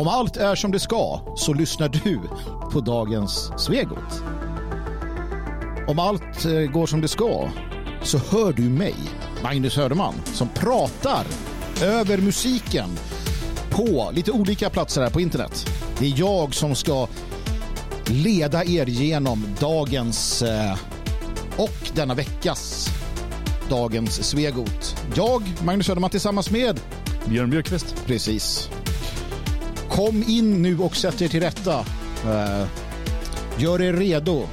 Om allt är som det ska så lyssnar du på dagens Svegot. Om allt eh, går som det ska så hör du mig, Magnus Söderman, som pratar över musiken på lite olika platser här på internet. Det är jag som ska leda er genom dagens eh, och denna veckas dagens Svegot. Jag, Magnus Söderman, tillsammans med Björn Björkqvist. Precis. Kom in nu och sätt er till rätta. Uh, gör er redo.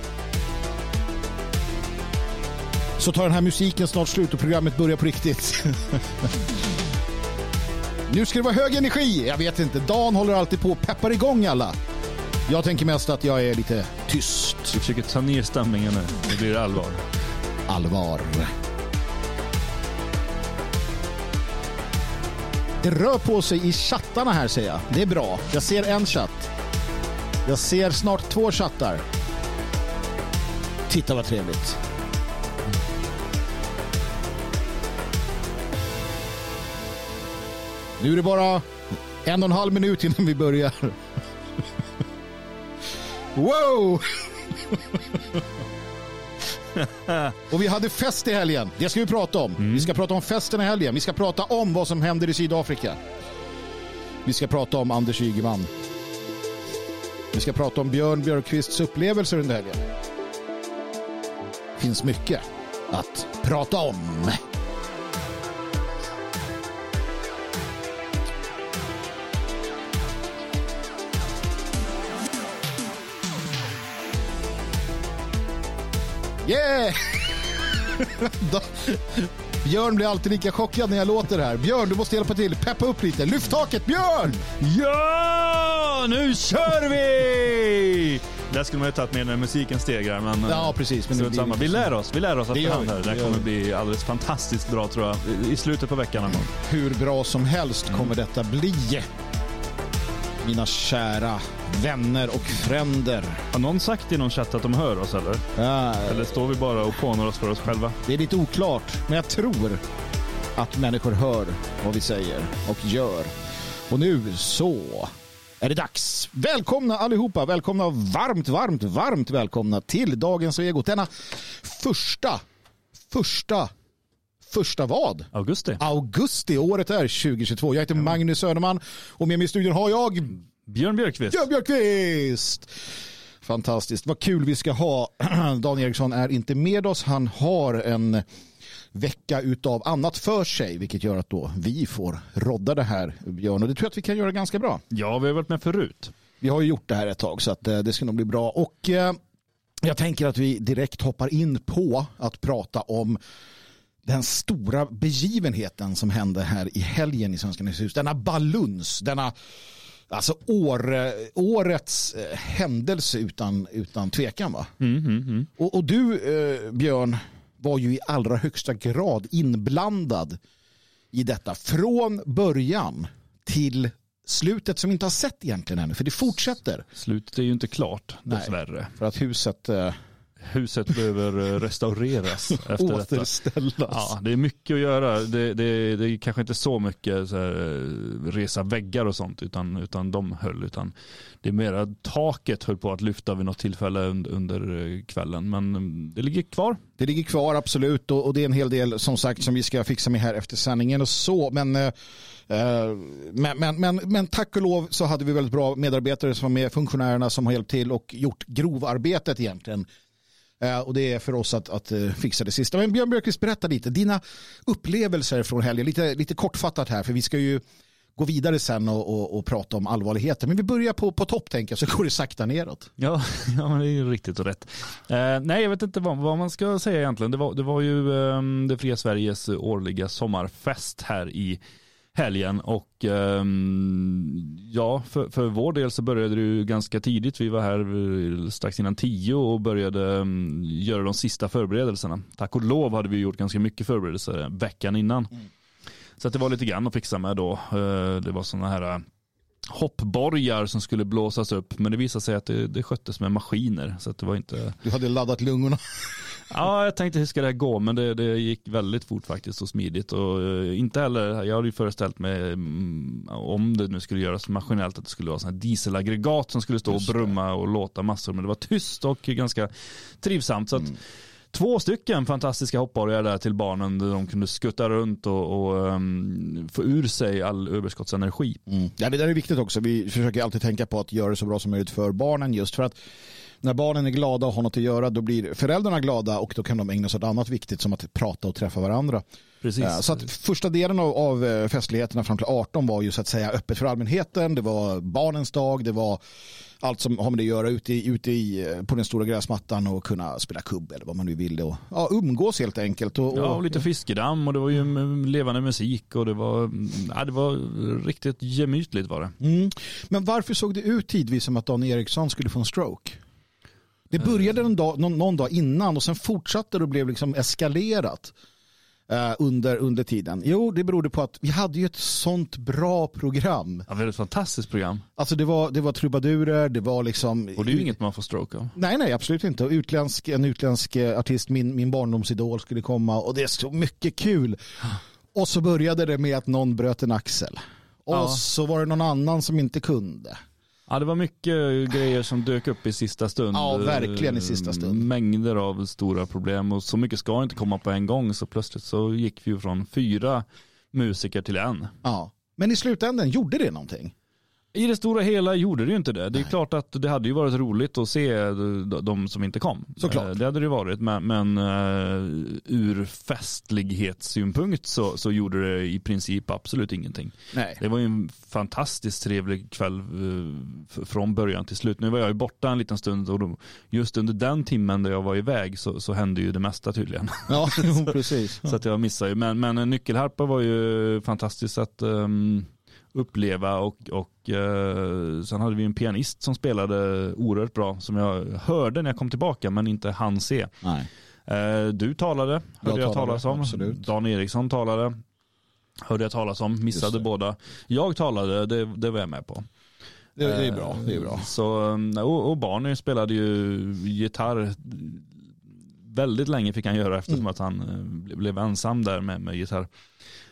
Så tar den här musiken snart slut och programmet börjar på riktigt. nu ska det vara hög energi. Jag vet inte, Dan håller alltid på och peppar igång alla. Jag tänker mest att jag är lite tyst. Vi försöker ta ner stämningen nu. Nu blir det allvar. Allvar. Det rör på sig i chattarna här ser jag. Det är bra. Jag ser en chatt. Jag ser snart två chattar. Titta vad trevligt. Nu är det bara en och en halv minut innan vi börjar. Wow! och vi hade fest i helgen. Det ska vi prata om. Mm. Vi ska prata om festen i helgen. Vi ska prata om vad som händer i Sydafrika. Vi ska prata om Anders Ygeman. Vi ska prata om Björn Björkqvists upplevelser under helgen. Det finns mycket att prata om. Yeah! Björn blir alltid lika chockad när jag låter det här. Björn, du måste hjälpa till. Peppa upp lite. Lyft taket, Björn! Ja, nu kör vi! Där skulle man ju tagit med när musiken stegrar. Men, ja, precis. Men samma. Vi lär oss. Vi lär oss att det här. Det här kommer bli alldeles fantastiskt bra tror jag. I slutet på veckan. Hur bra som helst kommer detta bli mina kära vänner och fränder. Har någon sagt i någon chatt att de hör oss eller? Ja, eller står vi bara och pånar oss för oss själva? Det är lite oklart, men jag tror att människor hör vad vi säger och gör. Och nu så är det dags. Välkomna allihopa, välkomna varmt, varmt, varmt välkomna till dagens Egot. Denna första, första Första vad? Augusti. Augusti, året är 2022. Jag heter ja. Magnus Söderman och med mig i studion har jag Björn Björkqvist. Björn Björkqvist! Fantastiskt, vad kul vi ska ha. Dan Eriksson är inte med oss. Han har en vecka utav annat för sig, vilket gör att då vi får rodda det här, Björn. Och det tror jag att vi kan göra ganska bra. Ja, vi har varit med förut. Vi har ju gjort det här ett tag, så att eh, det ska nog bli bra. Och eh, jag tänker att vi direkt hoppar in på att prata om den stora begivenheten som hände här i helgen i Svenskarnas hus. Denna baluns, denna alltså år, årets eh, händelse utan, utan tvekan. Va? Mm, mm, mm. Och, och, du, eh, Björn, var ju i allra högsta grad inblandad i detta från början till slutet som inte har sett egentligen ännu, för det fortsätter. Slutet är ju inte klart, dessvärre. Nej, för att huset eh, huset behöver eh, restaureras efter Återställas. detta. Ja, det är mycket att göra. Det, det, det är kanske inte så mycket så här, eh, resa väggar och sånt utan, utan de höll. Utan det är mera taket höll på att lyfta vid något tillfälle under, under eh, kvällen. Men det ligger kvar. Det ligger kvar absolut och, och, det är en hel del som sagt som vi ska fixa med här efter sändningen och så. Men uh, men, men, men, men, tack och lov så hade vi väldigt bra medarbetare som var med, funktionärerna som har hjälpt till och gjort grovarbetet egentligen Eh, Eh, och det är för oss att, att eh, fixa det sista. Men Björn Björkqvist, berätta lite. Dina upplevelser från helgen. Lite, lite kortfattat här, för vi ska ju gå vidare sen och, och, och prata om allvarligheter. Men vi börjar på, på topp tänker jag, så går det sakta neråt. Ja, ja det är ju riktigt och rätt. Eh, nej, jag vet inte vad, vad, man ska säga egentligen. Det var, det var ju eh, det fria Sveriges årliga sommarfest här i helgen och um, ja, för, för vår del så började det ju ganska tidigt. Vi var här strax innan tio och började um, göra de sista förberedelserna. Tack och lov hade vi gjort ganska mycket förberedelser veckan innan. Mm. Så att det var lite grann att fixa med då. Uh, det var sådana här hoppborgar som skulle blåsas upp. Men det visade sig att det, det sköttes med maskiner. Så att det var inte... Du hade laddat lungorna. Ja, jag tänkte hur ska det här gå? Men det, det gick väldigt fort faktiskt och smidigt. Och uh, inte heller, jag hade ju föreställt mig um, om det nu skulle göras maskinellt att det skulle vara sådana dieselaggregat som skulle stå och brumma och låta massor. Men det var tyst och ganska trivsamt. Så att, mm två stycken fantastiska hoppborgar där till barnen där de kunde skutta runt och, och um, få ur sig all överskottsenergi. Mm. Ja, det där är viktigt också. Vi försöker alltid tänka på att göra det så bra som möjligt för barnen just för att när barnen är glada och har något att göra då blir föräldrarna glada och då kan de ägna sig åt annat viktigt som att prata och träffa varandra. Precis. Så att första delen av, av eh, festligheterna fram till 18 var ju så att säga öppet för allmänheten. Det var barnens dag, det var allt som har med det att göra ute, i, ute i, eh, på den stora gräsmattan och kunna spela kubb eller vad man nu vill. Och, ja, umgås helt enkelt. Och, och, ja, och lite fiskedamm och det var ju levande musik och det var, ja, det var riktigt gemytligt var det. Mm. Men varför såg det ut tidvis som att Dan Eriksson skulle få en stroke? Det började en dag, någon, någon dag innan och sen fortsatte det och blev liksom eskalerat uh, under, under tiden. Jo, det berodde på att vi hade ju ett sånt bra program. Ja, vi hade ett fantastiskt program. Alltså det var, det var trubadurer, det var liksom... Och det är ju inget man får stroke av. Nej, nej, absolut inte. Och utländsk, en utländsk eh, artist, min, min barndomsidol skulle komma och det är så mycket kul. Och så började det med att någon bröt en axel. Och ja. så var det någon annan som inte kunde. Ja, det var mycket grejer som dök upp i sista stund. Ja, verkligen i sista stund. Mängder av stora problem och så mycket ska inte komma på en gång så plötsligt så gick vi från fyra musiker till en. Ja, men i slutändan gjorde det någonting. I det stora hela gjorde det ju inte det. Det är Nej. klart att det hade ju varit roligt att se de som inte kom. Såklart. Eh, det hade det varit. Men, men uh, ur festlighetssynpunkt så, så gjorde det i princip absolut ingenting. Nej. Det var ju en fantastiskt trevlig kväll från början till slut. Nu var jag ju borta en liten stund och då, just under den timmen där jag var iväg så, så hände ju det mesta tydligen. Ja, precis. så att jag missade ju. Men, men nyckelharpa var ju fantastiskt att um, uppleva och, och eh, sen hade vi en pianist som spelade oerhört bra som jag hörde när jag kom tillbaka men inte hann se. Nej. Eh, du talade, hörde jag, jag talas om. Absolut. Dan Eriksson talade, hörde jag talas om, missade båda. Jag talade, det, det var jag med på. Det, det, är bra. Det är bra. Så, eh, och, och Barney spelade ju gitarr väldigt länge fick han göra eftersom mm. att han eh, blev ensam där med, med gitarr.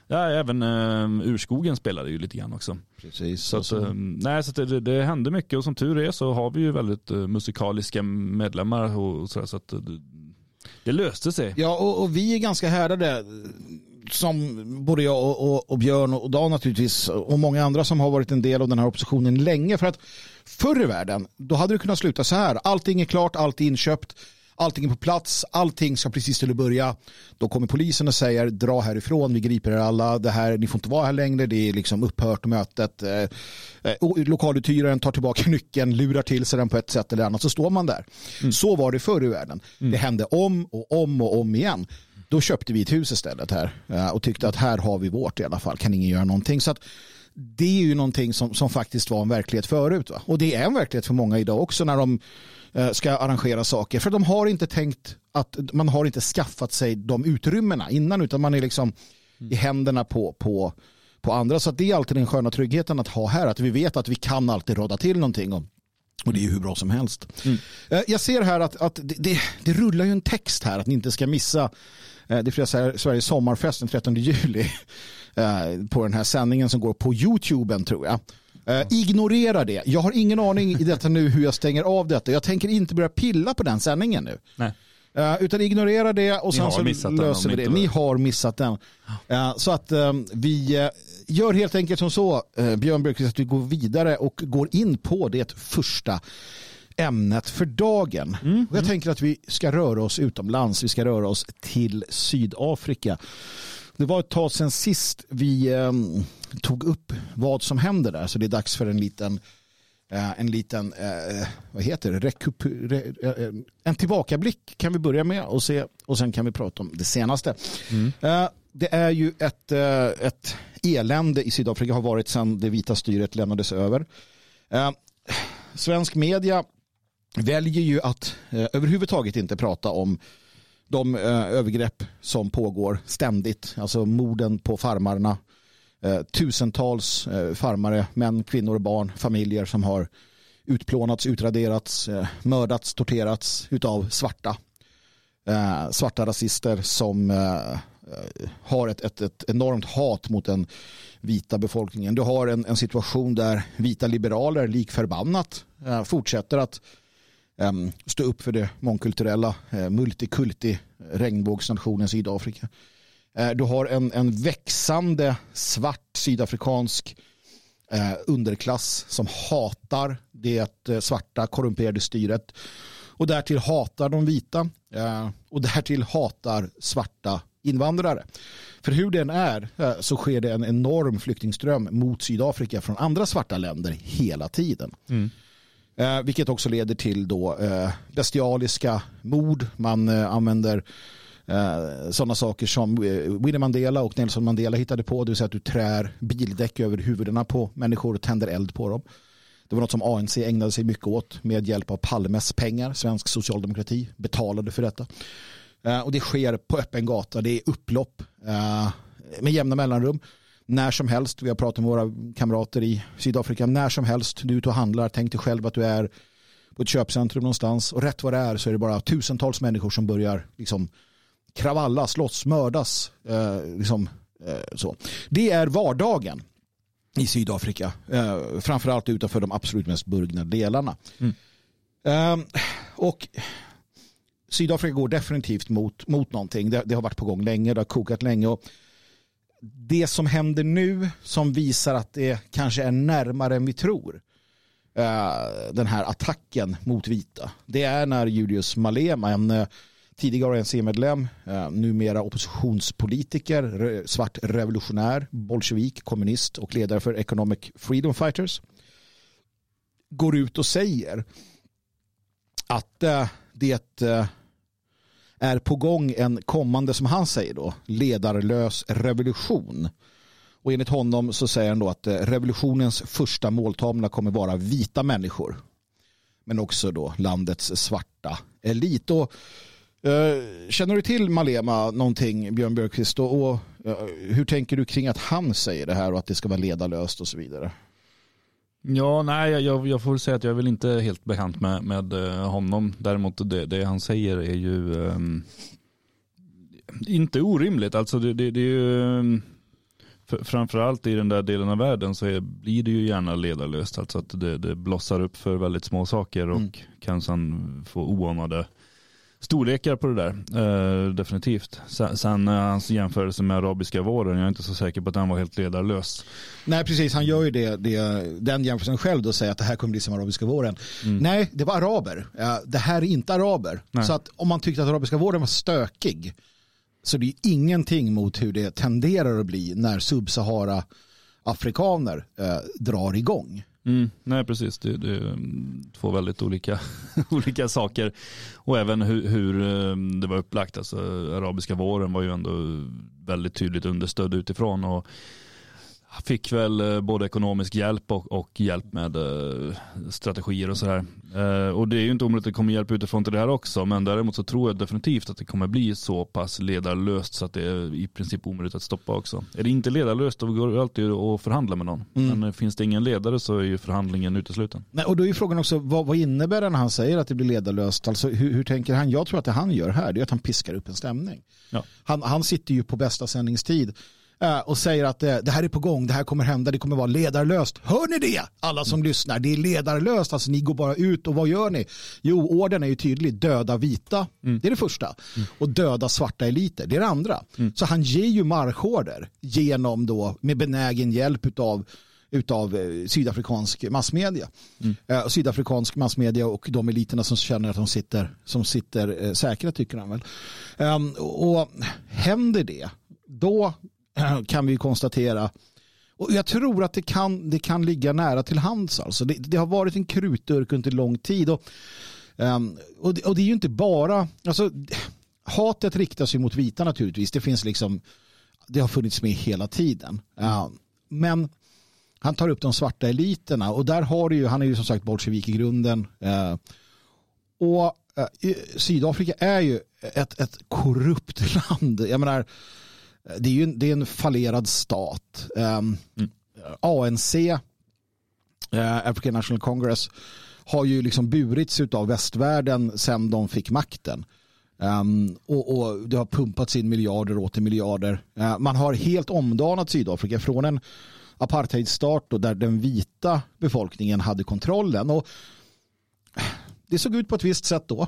Ja, även uh, Urskogen spelade ju lite grann också. Precis. Så, att, uh, nej, så det, det hände mycket och som tur är så har vi ju väldigt uh, musikaliska medlemmar och, och så, så att det, det löste sig. Ja, och, och, vi är ganska härdade som både jag och, och, och, Björn och Dan naturligtvis och många andra som har varit en del av den här oppositionen länge. För att förr i världen, då hade det kunnat sluta så här. Allting är klart, allt är inköpt allting är på plats, allting ska precis till att börja. Då kommer polisen och säger dra härifrån, vi griper er alla, det här, ni får inte vara här längre, det är liksom upphört mötet. Eh, eh, lokaluthyraren tar tillbaka nyckeln, lurar till sig den på ett sätt eller annat, så står man där. Mm. Så var det förr i världen. Mm. Det hände om och om och om igen. Då köpte vi ett hus istället här eh, och tyckte att här har vi vårt i alla fall, kan ingen göra någonting. Så att det är ju någonting som, som faktiskt var en verklighet förut. Va? Och det är en verklighet för många idag också när de ska arrangera saker. För de har inte tänkt att man har inte skaffat sig de utrymmena innan utan man är liksom mm. i händerna på, på, på andra. Så det är alltid den sköna tryggheten att ha här. Att vi vet att vi kan alltid råda till någonting. Och, och det är hur bra som helst. Mm. Eh, jag ser här att, att det, det, det, rullar ju en text här att ni inte ska missa eh, det är Sveriges sommarfest den 13 juli på den här sändningen som går på YouTube tror jag. Uh, ignorera det. Jag har ingen aning i detta nu hur jag stänger av detta. Jag tänker inte börja pilla på den sändningen nu. Nej. Uh, utan ignorera det och sen så löser vi det. Ni har missat den. Uh, så att um, vi gör helt enkelt som så, Björn Björkqvist, att vi går vidare och går in på det första ämnet för dagen. Mm. Och jag tänker att vi ska röra oss utomlands. Vi ska röra oss till Sydafrika. Det var ett tag sedan sist vi eh, tog upp vad som händer där så det är dags för en liten eh, en liten, eh, vad heter det, Rekup re, eh, en tillbakablick kan vi börja med och se och sen kan vi prata om det senaste. Mm. Eh, det är ju ett, eh, ett elände i Sydafrika har varit sedan det vita styret lämnades över. Svensk media väljer ju att överhuvudtaget inte prata om de eh, övergrepp som pågår ständigt. Alltså morden på farmarna, eh, tusentals eh, farmare, män, kvinnor, barn, familjer som har utplånats, utraderats, eh, mördats, torterats utav svarta. Eh, svarta rasister som eh, eh, har ett, ett, ett, enormt hat mot den vita befolkningen. Du har en, en situation där vita liberaler lik förbannat eh, fortsätter att Ehm, stå upp för det mångkulturella eh, multikulti regnbågsnationen Sydafrika. Eh, du har en, en växande svart sydafrikansk eh, underklass som hatar det svarta korrumperade styret och därtill hatar de vita och därtill hatar svarta invandrare. För hur den är så sker det en enorm flyktingström mot Sydafrika från andra svarta länder hela tiden. Mm. Eh, vilket också leder till då, eh, bestialiska mord. Man eh, använder eh, sådana saker som eh, Winnie Mandela och Nelson Mandela hittade på. Det vill säga att du trär bildäck över huvudena på människor och tänder eld på dem. Det var något som ANC ägnade sig mycket åt med hjälp av Palmes pengar. Svensk socialdemokrati betalade för detta. Eh, och det sker på öppen gata. Det är upplopp eh, med jämna mellanrum när som helst. Vi har pratat med våra kamrater i Sydafrika. När som helst, du är ute och handlar. Tänk dig själv att du är på ett köpcentrum någonstans och rätt vad det är så är det bara tusentals människor som börjar liksom kravalla, slåss, mördas. Eh, liksom, eh, så. Det är vardagen i Sydafrika. Eh, framförallt utanför de absolut mest burgna delarna. Mm. Eh, och Sydafrika går definitivt mot, mot någonting. Det, det, har varit på gång länge, det har kokat länge. Och det som händer nu som visar att det kanske är närmare än vi tror eh, den här attacken mot vita. Det är när Julius Malema, en eh, tidigare ANC-medlem, eh, numera oppositionspolitiker, svart revolutionär, bolsjevik, kommunist och ledare för Economic Freedom Fighters, går ut och säger att det är på gång en kommande, som han säger då, ledarlös revolution. Och enligt honom så säger han då att eh, revolutionens första måltavla kommer vara vita människor. Men också då landets svarta elit. Och, eh, känner du till Malema någonting, Björn Björkqvist? Och, och eh, hur tänker du kring att han säger det här och att det ska vara ledarlöst och så vidare? Ja, nej, jag, jag får säga att jag är väl inte helt bekant med, med eh, honom. Däremot det, det han säger är ju um, inte orimligt. Alltså det, det, det är ju, um, framförallt i den där delen av världen så är, blir det ju gärna ledarlöst. Alltså att det, det blossar upp för väldigt små saker och mm. kan sedan få oanade storlekar på det där. Uh, definitivt. Sen, sen uh, hans jämförelse med arabiska våren, jag är inte så säker på att han var helt ledarlös. Nej, precis. Han gör ju det, det, den jämförelsen själv då, säger att det här kommer bli som arabiska våren. Mm. Nej, det var araber. Uh, det här är inte araber. Nej. Så att om man tyckte att arabiska våren var stökig så det är ingenting mot hur det tenderar att bli när subsahara afrikaner drar igång. Mm, nej, precis. Det, det, är mm, två väldigt olika, olika saker. Och även hur, hur, det var upplagt. Alltså, arabiska våren var ju ändå väldigt tydligt understödd utifrån. Och fick väl eh, både ekonomisk hjälp och, och hjälp med uh, strategier och sådär. Uh, och det är ju inte omöjligt att det kommer hjälp utifrån till det här också. Men däremot så tror jag definitivt att det kommer bli så pass ledarlöst så att det är i princip omöjligt att stoppa också. Är det inte ledarlöst då går det alltid att förhandla med någon. Mm. Men finns det ingen ledare så är ju förhandlingen utesluten. Nej, och då är frågan också vad, vad innebär det när han säger att det blir ledarlöst? Alltså hur, hur tänker han? Jag tror att det han gör här är att han piskar upp en stämning. Ja. Han, han sitter ju på bästa sändningstid Eh, och säger att det, det här är på gång, det här kommer hända, det kommer vara ledarlöst. Hör ni det? Alla som lyssnar, det är ledarlöst, alltså ni går bara ut och vad gör ni? Jo, orden är ju tydlig, döda vita, mm. det är det första. Mm. Och döda svarta eliter, det är det andra. Mm. Så han ger ju marschorder genom då, med benägen hjälp av utav eh, sydafrikansk massmedia. Mm. Eh, sydafrikansk massmedia och de eliterna som känner att de sitter, som sitter eh, säkra tycker han väl. Um, och händer det, då kan vi konstatera. Och jag tror att det kan, det kan ligga nära till hands. Alltså. Det, det har varit en krutdurk under lång tid. Och, um, och, det, och, det, är ju inte bara... Alltså, hatet riktar sig mot vita naturligtvis. Det finns liksom... Det har funnits med hela tiden. Uh, men han tar upp de svarta eliterna och där har du ju, han är ju som sagt bolsjevik i grunden. Uh, eh, och uh, Sydafrika är ju ett, ett korrupt land. Jag menar, det är ju en, det är en fallerad stat. Um, mm. ANC, uh, African National Congress, har ju liksom burits av västvärlden sedan de fick makten. Um, och, och, det har pumpats in miljarder åter miljarder. Uh, man har helt omdanat Sydafrika från en apartheidstart där den vita befolkningen hade kontrollen. Och det såg ut på ett visst sätt då.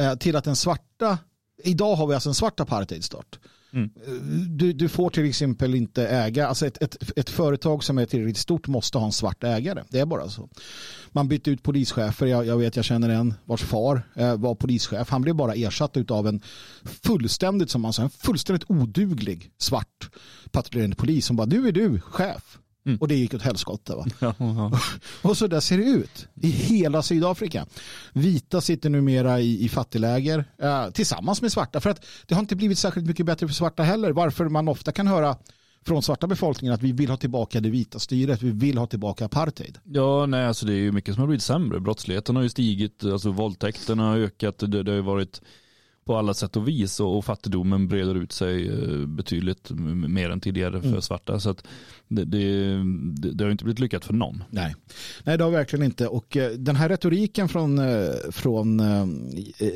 uh, till att den svarta, idag har vi alltså en svart apartheidstat. Mm. Eh, du, du, får till exempel inte äga, alltså ett, ett, ett, företag som är tillräckligt stort måste ha en svart ägare. Det är bara så. Man bytte ut polischefer, jag, jag vet jag känner en vars far eh, var polischef. Han blev bara ersatt av en fullständigt, som man sa, en fullständigt oduglig svart patrullerande polis som bara, du är du chef. Mm. Och det gick åt helskotta. Ja, ja. och så där ser det ut i hela Sydafrika. Vita sitter numera i, i fattigläger eh, tillsammans med svarta. För att det har inte blivit särskilt mycket bättre för svarta heller. Varför man ofta kan höra från svarta befolkningen att vi vill ha tillbaka det vita styret, vi vill ha tillbaka apartheid. Ja, nej, alltså det är ju mycket som har blivit sämre. Brottsligheten har ju stigit, alltså våldtäkterna har ökat, det, det har ju varit på alla sätt och vis och, fattigdomen breder ut sig eh, betydligt mer än tidigare för mm. svarta. Så att det, det, det, har inte blivit lyckat för någon. Nej, Nej det har verkligen inte. Och eh, den här retoriken från, eh, från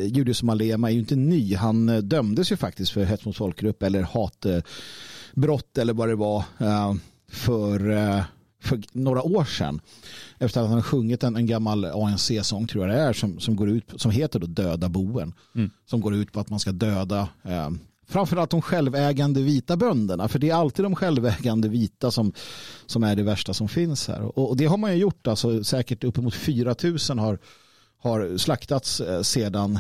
Julius Malema är ju inte ny. Han dömdes ju faktiskt för hets mot folkgrupp eller hatbrott eller vad det var för för några år sedan. Efter att han har sjungit en, en gammal ANC-sång tror jag det är som, som, går ut, som heter då Döda boen. Mm. Som går ut på att man ska döda eh, framförallt de självägande vita bönderna. För det är alltid de självägande vita som, som är det värsta som finns här. Och, och det har man ju gjort. Alltså, säkert uppemot 4 000 har, har slaktats eh, sedan,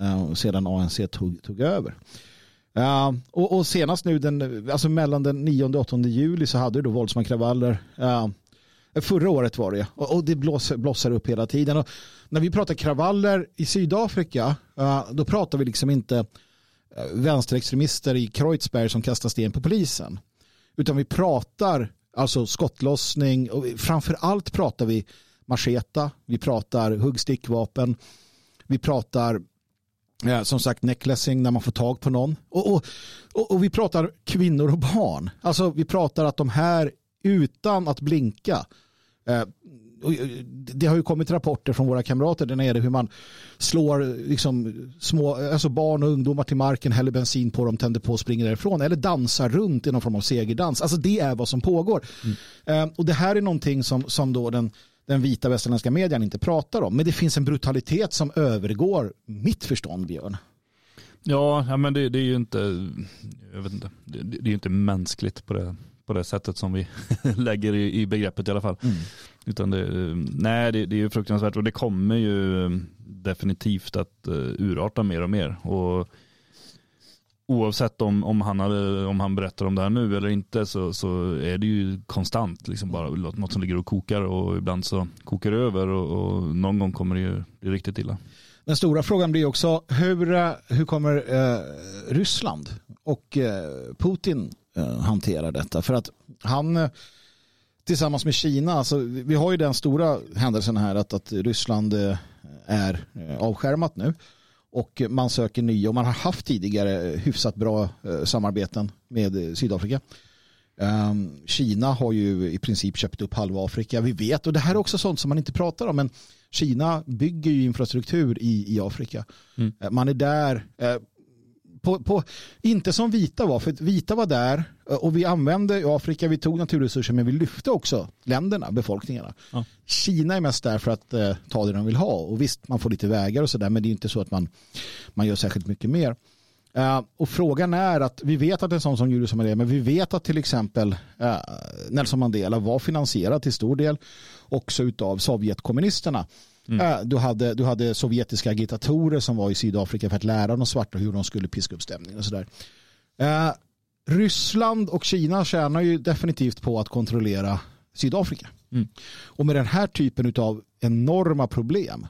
eh, sedan ANC tog, tog över. Uh, och, och, senast nu, den, alltså mellan den 9 och 8 juli så hade du då våldsmankravaller. Uh, förra året var det och, och det blåser, blossar upp hela tiden. Och när vi pratar kravaller i Sydafrika uh, då pratar vi liksom inte uh, vänsterextremister i Kreuzberg som kastar sten på polisen. Utan vi pratar alltså skottlossning och framför allt pratar vi macheta, vi pratar huggstickvapen, vi pratar som sagt necklacing när man får tag på någon. Och, och, och, och, vi pratar kvinnor och barn. Alltså vi pratar att de här utan att blinka. Eh, det har ju kommit rapporter från våra kamrater där nere hur man slår liksom små, alltså barn och ungdomar till marken, häller bensin på dem, tänder på och springer därifrån. Eller dansar runt i någon form av segerdans. Alltså det är vad som pågår. Mm. Eh, och det här är någonting som, som då den den vita västerländska medien inte pratar om. Men det finns en brutalitet som övergår mitt förstånd, Björn. Ja, men det, det är ju inte, jag vet inte, det, det är inte mänskligt på det, på det sättet som vi lägger i, i begreppet i alla fall. Mm. Utan det, nej, det, det är ju fruktansvärt och det kommer ju definitivt att uh, urarta mer och mer. Och oavsett om, om, han hade, om han berättar om det här nu eller inte så, så är det ju konstant liksom bara något som ligger och kokar och ibland så kokar det över och, och någon gång kommer det ju bli riktigt illa. Den stora frågan blir också hur, eh, hur kommer eh, Ryssland och eh, Putin eh, hantera detta? För att han eh, tillsammans med Kina, alltså, vi har ju den stora händelsen här att, att Ryssland eh, är eh, avskärmat nu och man söker nya och man har haft tidigare hyfsat bra eh, samarbeten med Sydafrika. Um, Kina har ju i princip köpt upp halva Afrika. Vi vet, och det här är också sånt som man inte pratar om, men Kina bygger ju infrastruktur i, i Afrika. Mm. Man är där, på, på, inte som vita var, för vita var där eh, och vi använde Afrika, vi tog naturresurser men vi lyfte också länderna, befolkningarna. Ja. Kina är mest där för att eh, ta det de vill ha och visst man får lite vägar och sådär men det är inte så att man, man gör särskilt mycket mer. Uh, och frågan är att vi vet att en sån som Julius Mandela, men vi vet att till exempel uh, Nelson Mandela var finansierad till stor del också av Sovjetkommunisterna. Mm. Äh, du, hade, du hade sovjetiska agitatorer som var i Sydafrika för att lära de svarta hur de skulle piska upp stämningen och sådär. Ryssland och Kina tjänar ju definitivt på att kontrollera Sydafrika. Mm. Och med den här typen av enorma problem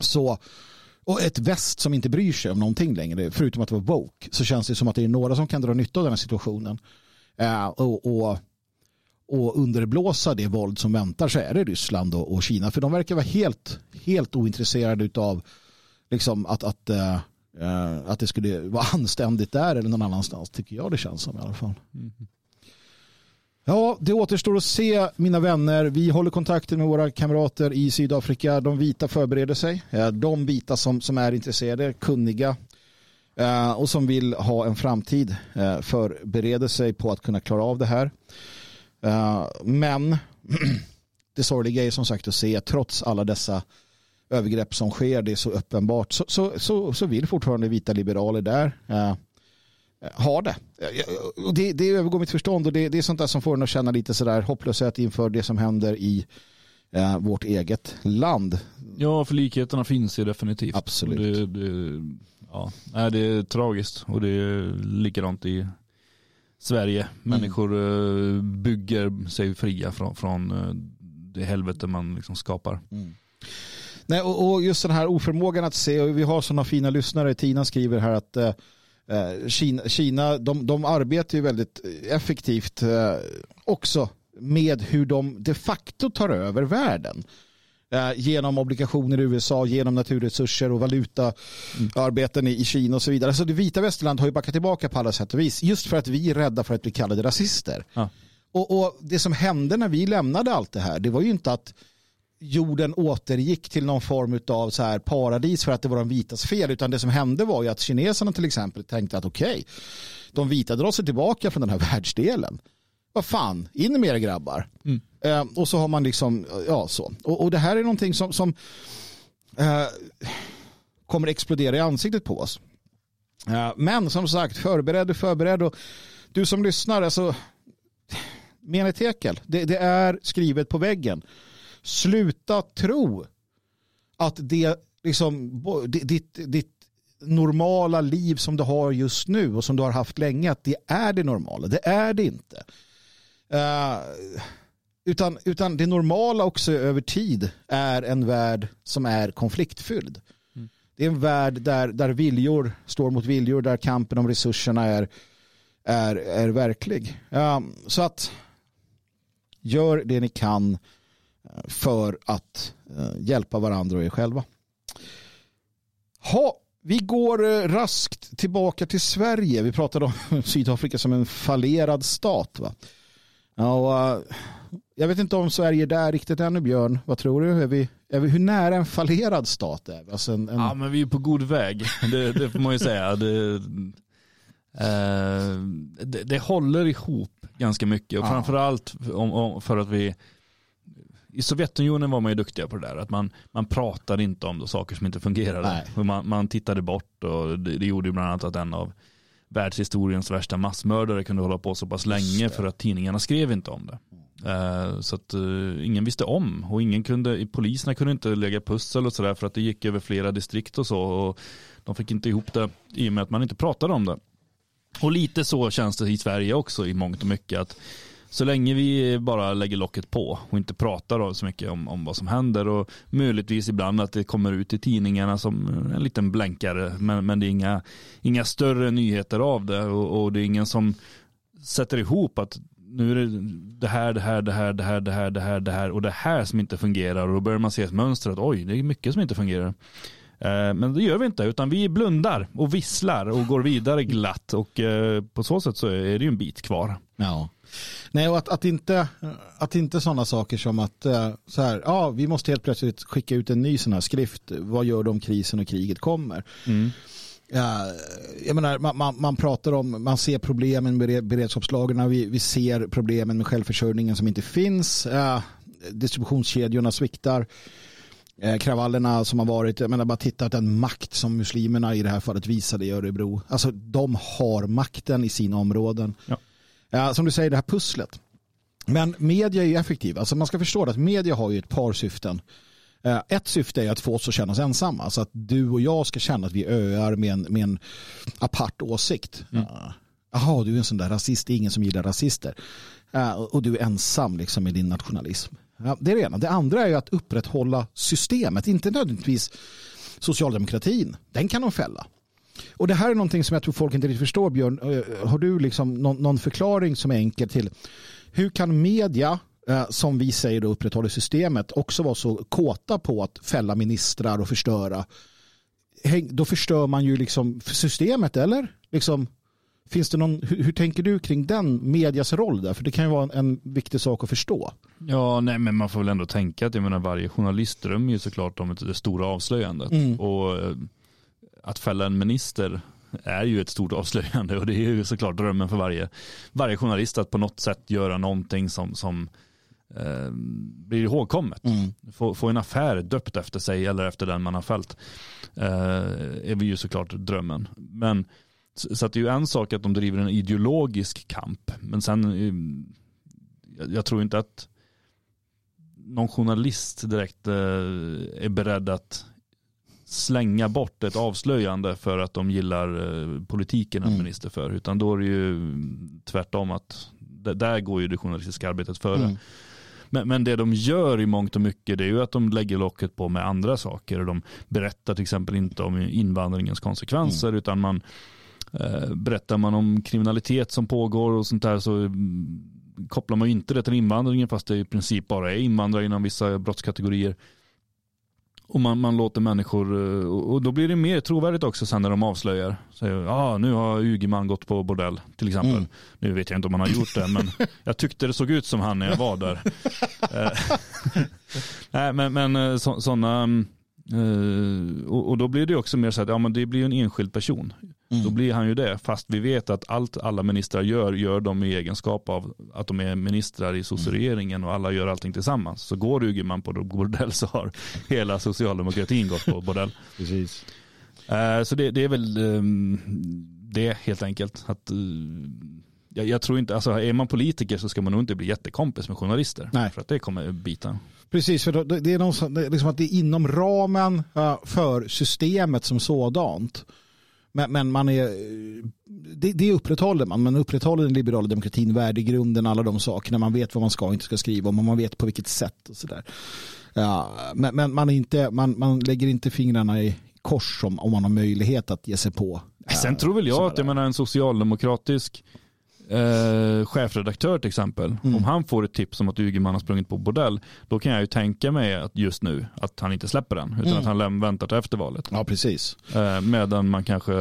så och ett väst som inte bryr sig om någonting längre, förutom att vara woke, så känns det som att det är några som kan dra nytta av den här situationen. Uh, och, och och underblåsa det våld som väntar så är det Ryssland och, och Kina. För de verkar vara helt, helt ointresserade av liksom att, att uh, att det skulle vara anständigt där eller någon annanstans tycker jag det känns som i alla fall. Mm. Ja, det återstår att se mina vänner. Vi håller kontakten med våra kamrater i Sydafrika. De vita förbereder sig. De vita som, som är intresserade, kunniga och som vill ha en framtid förbereder sig på att kunna klara av det här. Men det sorgliga är som sagt att se trots alla dessa övergrepp som sker, det är så uppenbart, så, så, så, så vill fortfarande vita liberaler där eh, ha det. det. Det övergår mitt förstånd och det, det är sånt där som får en att känna lite sådär hopplöshet inför det som händer i eh, vårt eget land. Ja, för likheterna finns ju definitivt. Absolut. Det, det, ja, det är tragiskt och det är likadant i Sverige. Mm. Människor mm. bygger sig fria från, från eh, det helvete man liksom skapar. Mm. Nej, och, och, just den här oförmågan att se, och vi har sådana fina lyssnare, Tina skriver här att eh, eh, Kina, Kina de, de arbetar ju väldigt effektivt eh, också med hur de de facto tar över världen. Eh, genom obligationer i USA, genom naturresurser och valutaarbeten mm. i, i Kina och så vidare. Så det vita västerland har ju backat tillbaka på alla sätt och vis. Just för att vi är rädda för att bli kallade rasister. Ja. Och, och, det som hände när vi lämnade allt det här, det var ju inte att jorden återgick till någon form av så här paradis för att det var de vitas fel. Utan det som hände var ju att kineserna till exempel tänkte att okej, okay, de vita drar sig tillbaka från den här världsdelen. Vad fan, in med er grabbar. Mm. Eh, och så har man liksom, ja så. Och, och det här är någonting som, som eh, kommer explodera i ansiktet på oss. Eh, men som sagt, förbered, förbered och du som lyssnar, alltså Menetekel, det, det är skrivet på väggen. Sluta tro att det liksom, ditt, ditt normala liv som du har just nu och som du har haft länge, att det är det normala. Det är det inte. Uh, utan, utan det normala också över tid är en värld som är konfliktfylld. Mm. Det är en värld där, där viljor står mot viljor, där kampen om resurserna är, är, är verklig. Uh, så att gör det ni kan för att eh, hjälpa varandra och er själva. Ha, vi går eh, raskt tillbaka till Sverige. Vi pratade om Sydafrika som en fallerad stat. Va? Och, eh, jag vet inte om Sverige är där riktigt ännu, Björn. Vad tror du? Är vi, är vi, hur nära en fallerad stat är vi? Alltså en, en... Ja, men vi är på god väg. Det, det får man ju säga. Det, eh, det, det, håller ihop ganska mycket. Och ja. framförallt om, om, för att vi i Sovjetunionen var man ju duktiga på det där. Att man, man pratade inte om saker som inte fungerade. Man, man tittade bort och det, det gjorde ju bland annat att en av världshistoriens värsta massmördare kunde hålla på så pass länge för att tidningarna skrev inte om det. Uh, så att uh, ingen visste om och ingen kunde, poliserna kunde inte lägga pussel och sådär för att det gick över flera distrikt och så och de fick inte ihop det i och med att man inte pratade om det. Och lite så känns det i Sverige också i mångt och mycket att så länge vi bara lägger locket på och inte pratar så mycket om, om vad som händer och möjligtvis ibland att det kommer ut i tidningarna som en liten blänkare men, men det är inga, inga större nyheter av det och, och det är ingen som sätter ihop att nu är det det här, det här, det här, det här, det här, det här, det här och det här som inte fungerar och då börjar man se ett mönster att oj, det är mycket som inte fungerar. Eh, men det gör vi inte, utan vi blundar och visslar och går vidare glatt och eh, på så sätt så är det ju en bit kvar. Ja. Nej, och att, att, inte, att inte sådana saker som att eh, så här, ja, vi måste helt plötsligt skicka ut en ny sån här skrift. Vad gör de om krisen och kriget kommer? Mm. jag menar, man, man, man, pratar om, man ser problemen med beredskapslagren, vi, vi ser problemen med självförsörjningen som inte finns. distributionskedjorna sviktar. Eh, kravallerna som har varit, jag menar bara titta den makt som muslimerna i det här fallet visade i Örebro. Alltså de har makten i sina områden. Ja. Ja, som du säger, det här pusslet. Men media är ju effektiv. Alltså man ska förstå att media har ju ett par syften. Eh, ett syfte är att få oss att känna oss ensamma. Alltså att du och jag ska känna att vi öar med en, med en apart åsikt. Mm. Jaha, du är en sån där rasist. Det är ingen som gillar rasister. Och du är ensam liksom med din nationalism. Ja, det är det ena. Det andra är att upprätthålla systemet. Inte nödvändigtvis socialdemokratin. Den kan de fälla. Och det här är någonting som jag tror folk inte riktigt förstår, Björn. Eh, har du liksom någon, någon förklaring som är enkel till hur kan media eh, som vi säger då upprätthåller systemet också vara så kåta på att fälla ministrar och förstöra då förstör man ju liksom systemet, eller? Liksom, finns det någon, hur, hur, tänker du kring den medias roll där? För det kan ju vara en, en, viktig sak att förstå. Ja, nej, men man får väl ändå tänka att jag menar, varje journalist drömmer ju såklart om det stora avslöjandet. Mm. Och eh, att fälla en minister är ju ett stort avslöjande och det är ju såklart drömmen för varje, varje journalist att på något sätt göra någonting som, som eh, blir ihågkommet. Mm. Få, få en affär döpt efter sig eller efter den man har fällt eh, är ju såklart drömmen. Men så att det är ju en sak att de driver en ideologisk kamp. Men sen, eh, jag tror inte att någon journalist direkt eh, är beredd att slänga bort ett avslöjande för att de gillar eh, politiken en mm. minister för. Utan då är det ju tvärtom att där går ju det journalistiska arbetet före. Mm. Men, men det de gör i mångt och mycket det är ju att de lägger locket på med andra saker. De berättar till exempel inte om invandringens konsekvenser mm. utan man eh, berättar man om kriminalitet som pågår och sånt där så mm, kopplar man ju inte det till invandringen fast det i princip bara är invandrare inom vissa brottskategorier. Och man, man låter människor, eh, och då blir det mer trovärdigt också sen när de avslöjar. Säger, ah, nu har Ygeman gått på bordell till exempel. Mm. Nu vet jag inte om han har gjort det, men jag tyckte det såg ut som han när jag var där. Eh, nej, men, men sådana, uh, och, och, då blir det också mer så att ja, men det blir en enskild person. Mm. Då blir han ju det, fast vi vet att allt alla ministrar gör, gör de i egenskap av att de är ministrar i socialregeringen och alla gör allting tillsammans. Så går Ygeman på bordell så har hela socialdemokratin gått på bordell. Precis. Uh, så det, det, är väl um, det helt enkelt. Att, uh, jag, jag, tror inte, alltså är man politiker så ska man nog inte bli jättekompis med journalister. Nej. För att det kommer bita. Precis, för det är, någon, liksom att det är inom ramen för systemet som sådant men, men man är, det, det upprätthåller man. Man upprätthåller den liberala demokratin, värdegrunden, alla de sakerna. Man vet vad man ska och inte ska skriva om och man vet på vilket sätt och sådär. Ja, men, men man, är inte, man, man lägger inte fingrarna i kors om, om man har möjlighet att ge sig på. Sen tror väl jag att jag menar en socialdemokratisk eh, chefredaktör till exempel, mm. om han får ett tips om att Ygeman har sprungit på bordell, då kan jag ju tänka mig att just nu att han inte släpper den, utan mm. att han väntar till efter valet. Ja, precis. Eh, medan man kanske,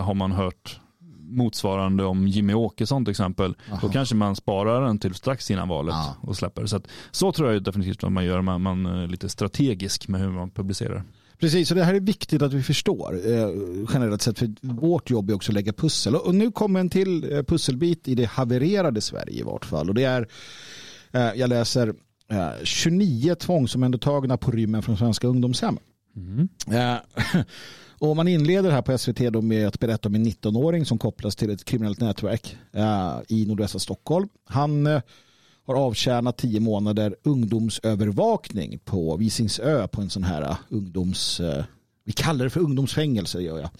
har man hört motsvarande om Jimmy Åkesson till exempel, Aha. då kanske man sparar den till strax innan valet ja. och släpper. Så, att, så tror jag definitivt att man gör, man, man är lite strategisk med hur man publicerar. Precis, och det här är viktigt att vi förstår eh, generellt sett. För vårt jobb är också att lägga pussel. Och, och nu kommer en till eh, pusselbit i det havererade Sverige i vart fall. Och det är, eh, jag läser, eh, 29 tvångsomhändertagna på rymmen från svenska ungdomshem. Mm. och man inleder här på SVT då med att berätta om en 19-åring som kopplas till ett kriminellt nätverk eh, i nordvästra Stockholm. Han eh, har avtjänat tio månader ungdomsövervakning på Visingsö på en sån här uh, ungdoms... Uh, vi kallar det för ungdomsfängelse gör jag.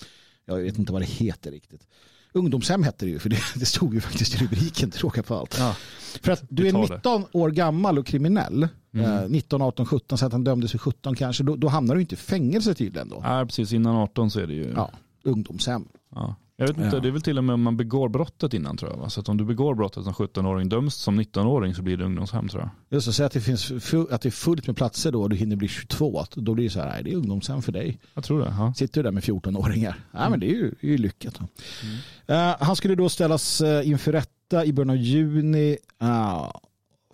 Jag vet inte vad det heter riktigt. Ungdomshem hette det ju, för det, det stod ju faktiskt i rubriken till råga på allt. Ja, för att du är 19 år gammal och kriminell, mm. eh, 19, 18, 17, så att han dömdes för 17 kanske, då, då hamnar du inte i fängelse tydligen då. Ja, precis, innan 18 så är det ju. Ja, ungdomshem. Ja. Jag vet inte, ja. det är väl till och med om man begår brottet innan tror jag. Va? Så att om du begår brottet som 17-åring, döms som 19-åring så blir det ungdomshem tror jag. Just det, så att det, finns, att det är fullt med platser då och du hinner bli 22, då blir det så här, nej det är ungdomshem för dig. Jag tror det. Ja. Sitter du där med 14-åringar, ja mm. men det är ju, är ju lyckat. Mm. Uh, han skulle då ställas uh, inför rätta i början av juni uh,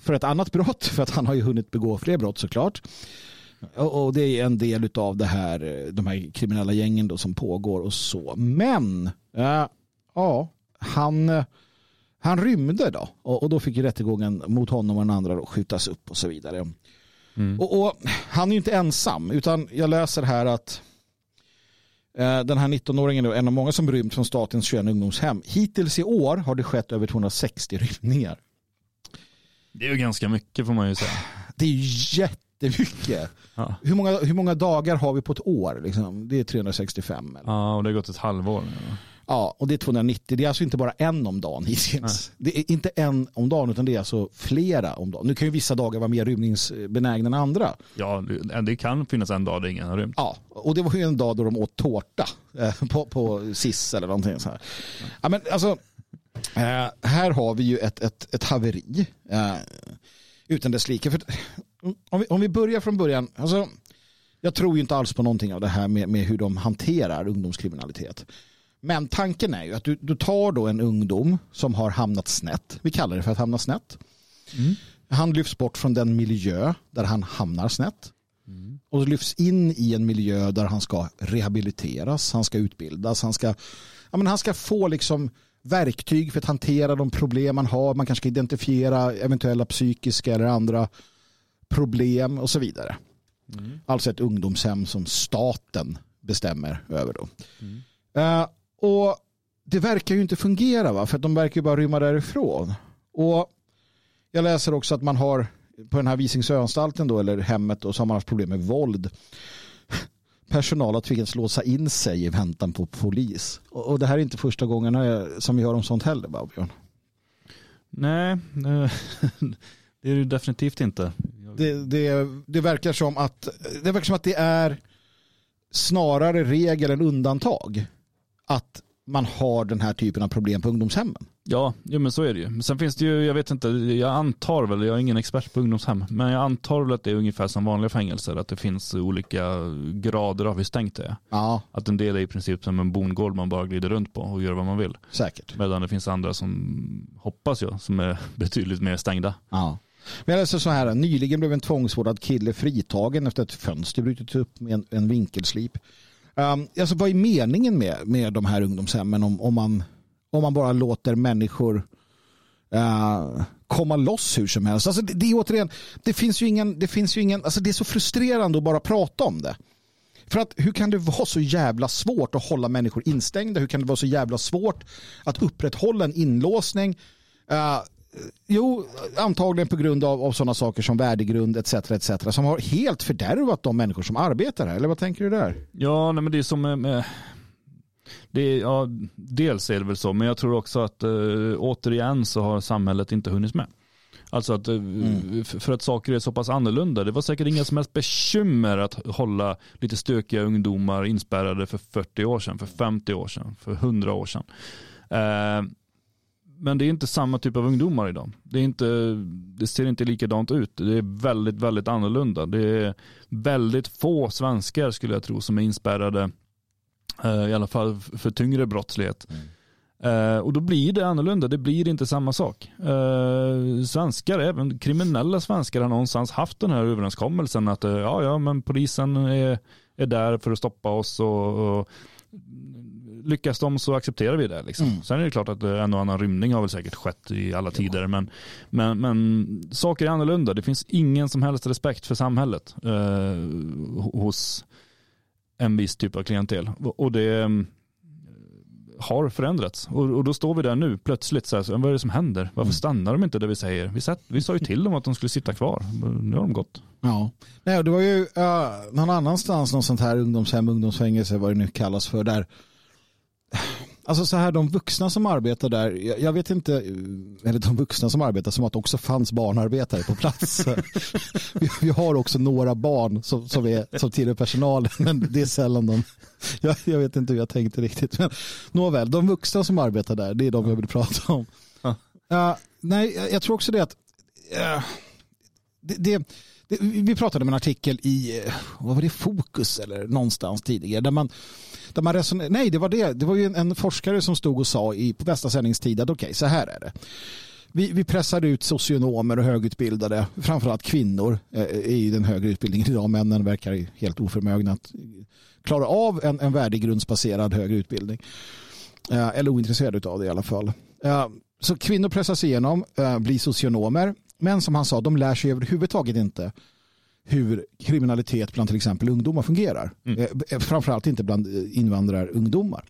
för ett annat brott, för att han har ju hunnit begå fler brott såklart. Och, det är en del av det här, de här kriminella gängen då som pågår och så. Men Uh, ja, han, han rymde då och, och då fick rättegången mot honom och den andra då skjutas upp och så vidare. Mm. Och, och, han är ju inte ensam utan jag läser här att uh, den här 19-åringen är en av många som rymt från statens 21 ungdomshem. Hittills i år har det skett över 260 rymningar. Det är ju ganska mycket får man ju säga. Det är ju jättemycket. Ja. Hur, många, hur många dagar har vi på ett år? Liksom? Det är 365. Eller? Ja, och det har gått ett halvår. Ja. Ja, och det är 290. Det är alltså inte bara en om dagen hittills. Det är inte en om dagen utan det är alltså flera om dagen. Nu kan ju vissa dagar vara mer rymningsbenägna än andra. Ja, det kan finnas en dag där ingen har rymt. Ja, och det var ju en dag då de åt tårta eh, på, på SIS eller någonting så här. Ja, men alltså, eh, här har vi ju ett, ett, ett haveri eh, utan dess like. För, om, vi, om vi börjar från början, alltså Jag tror ju inte alls på någonting av det här med, med hur de hanterar ungdomskriminalitet. Men tanken är ju att du, du tar då en ungdom som har hamnat snett. Vi kallar det för att hamna snett. Mm. Han lyfts bort från den miljö där han hamnar snett. Mm. Och lyfts in i en miljö där han ska rehabiliteras, han ska utbildas, han ska, ja, men han ska få liksom verktyg för att hantera de problem man har. Man kanske ska identifiera eventuella psykiska eller andra problem och så vidare. Mm. Alltså ett ungdomshem som staten bestämmer över. Då. Mm. Eh, och det verkar ju inte fungera va? för de verkar ju bara rymma därifrån. Och jag läser också att man har på den här Visingsöanstalten då eller hemmet då, så har man haft problem med våld. Personal har tvingats låsa in sig i väntan på polis. Och, och det här är inte första gången som vi hör om sånt heller Björn? Nej, det är det definitivt inte. Det, det, det, verkar som att, det verkar som att det är snarare regel än undantag att man har den här typen av problem på ungdomshemmen. Ja, ja men så är det ju. Men sen finns det ju, jag vet inte, jag antar väl, jag är ingen expert på ungdomshem, men jag antar väl att det är ungefär som vanliga fängelser, att det finns olika grader av hur stängt det är. Ja, Att en del är i princip som en bondgård man bara glider runt på och gör vad man vill. säkert. Medan det finns andra som, hoppas jag, som är betydligt mer stängda. Ja. Men läser så här, nyligen blev en tvångsvårdad kille fritagen efter att ett fönster brutit upp med en, en vinkelslip. Um, alltså vad är meningen med, med de här ungdomshemmen om, om, man, om man bara låter människor uh, komma loss hur som helst? Alltså det, det är återigen, det finns ju ingen, det finns ju ingen, alltså det är så frustrerande att bara prata om det. För att hur kan det vara så jävla svårt att hålla människor instängda? Hur kan det vara så jävla svårt att upprätthålla en inlåsning? Uh, Jo, antagligen på grund av, av sådana saker som värdegrund etc. etc. som har helt fördärvat de människor som arbetar här. Eller vad tänker du där? Ja, nej, men det är som med det är, ja, dels är det väl så, men jag tror också att äh, återigen så har samhället inte hunnit med. Alltså att, mm. för att saker är så pass annorlunda. Det var säkert inga som helst bekymmer att hålla lite stökiga ungdomar inspärrade för 40 år sedan, för 50 år sedan, för 100 år sedan. Uh, men det är inte samma typ av ungdomar idag. Det, är inte, det ser inte likadant ut. Det är väldigt, väldigt annorlunda. Det är väldigt få svenskar skulle jag tro som är inspärrade, eh, i alla fall för tyngre brottslighet. Mm. Uh, och då blir det annorlunda, det blir inte samma sak. Uh, svenskar, även kriminella svenskar har någonstans haft den här överenskommelsen att uh, ja, ja, men polisen är, är där för att stoppa oss och, och lyckas de så accepterar vi det. Liksom. Mm. Sen är det klart att en och annan rymning har väl säkert skett i alla tider. Men, men, men saker är annorlunda. Det finns ingen som helst respekt för samhället hos en viss typ av klientel. Och det har förändrats. Och, och då står vi där nu plötsligt. Så här, så, vad är det som händer? Varför mm. stannar de inte där vi säger? Vi, satt, vi sa ju till dem att de skulle sitta kvar. Nu har de gått. Ja, Nej, det var ju uh, någon annanstans, någon sånt här ungdomshem, ungdomsfängelse, vad det nu kallas för, där Alltså så här, de vuxna som arbetar där, jag, jag, vet inte, eller de vuxna som arbetar som att det också fanns barnarbetare på plats. vi, vi, har också några barn som, som, är, som tillhör personalen, men det är sällan de, jag, jag vet inte hur jag tänkte riktigt. Men nåväl, de vuxna som arbetar där, det är de jag vill prata om. Uh, nej, jag, jag, tror också det att uh, det, det vi pratade om en artikel i, eh, vad var det, Fokus eller någonstans tidigare, där man, där man resoner, nej det var det, det var ju en, en forskare som stod och sa i, på bästa sändningstid att okej, okay, så här är det. Vi, vi pressar ut socionomer och högutbildade, framförallt kvinnor eh, i den högre utbildningen idag. Männen verkar helt oförmögna att klara av en, en värdegrundsbaserad högre utbildning. Eh, eller ointresserade av det i alla fall. Eh, så kvinnor pressas igenom, eh, blir socionomer men som han sa, de lär sig överhuvudtaget inte hur kriminalitet bland till exempel ungdomar fungerar. Mm. Eh, framförallt inte bland eh, invandrarungdomar.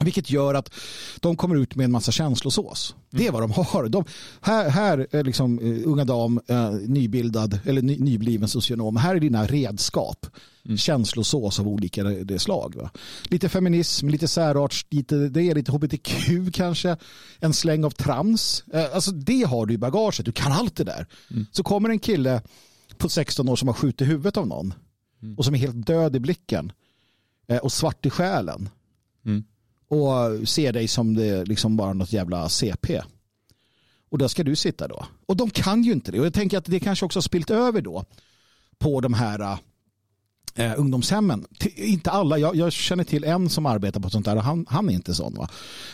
Vilket gör att de kommer ut med en massa känslosås. Mm. Det är vad de har. De, här här är liksom uh, unga dam, uh, nybildad eller ny, nybliven socionom. Här är dina redskap. Mm. Känslosås av olika det slag. Va? Lite feminism, lite särarts, lite, det är lite hbtq kanske. En släng av trams. Uh, alltså det har du i bagaget. Du kan allt det där. Mm. Så kommer en kille på 16 år som har skjutit huvudet av någon. Mm. Och som är helt död i blicken. och svart i själen. Och ser dig som det liksom bara något jävla CP. Och där ska du sitta då. Och de kan ju inte det. Och jag tänker att det kanske också har spilt över då på de här eh, eh ungdomshemmen. T- inte alla, jag, jag känner till en som arbetar på sånt där och han, han är inte sån. Va?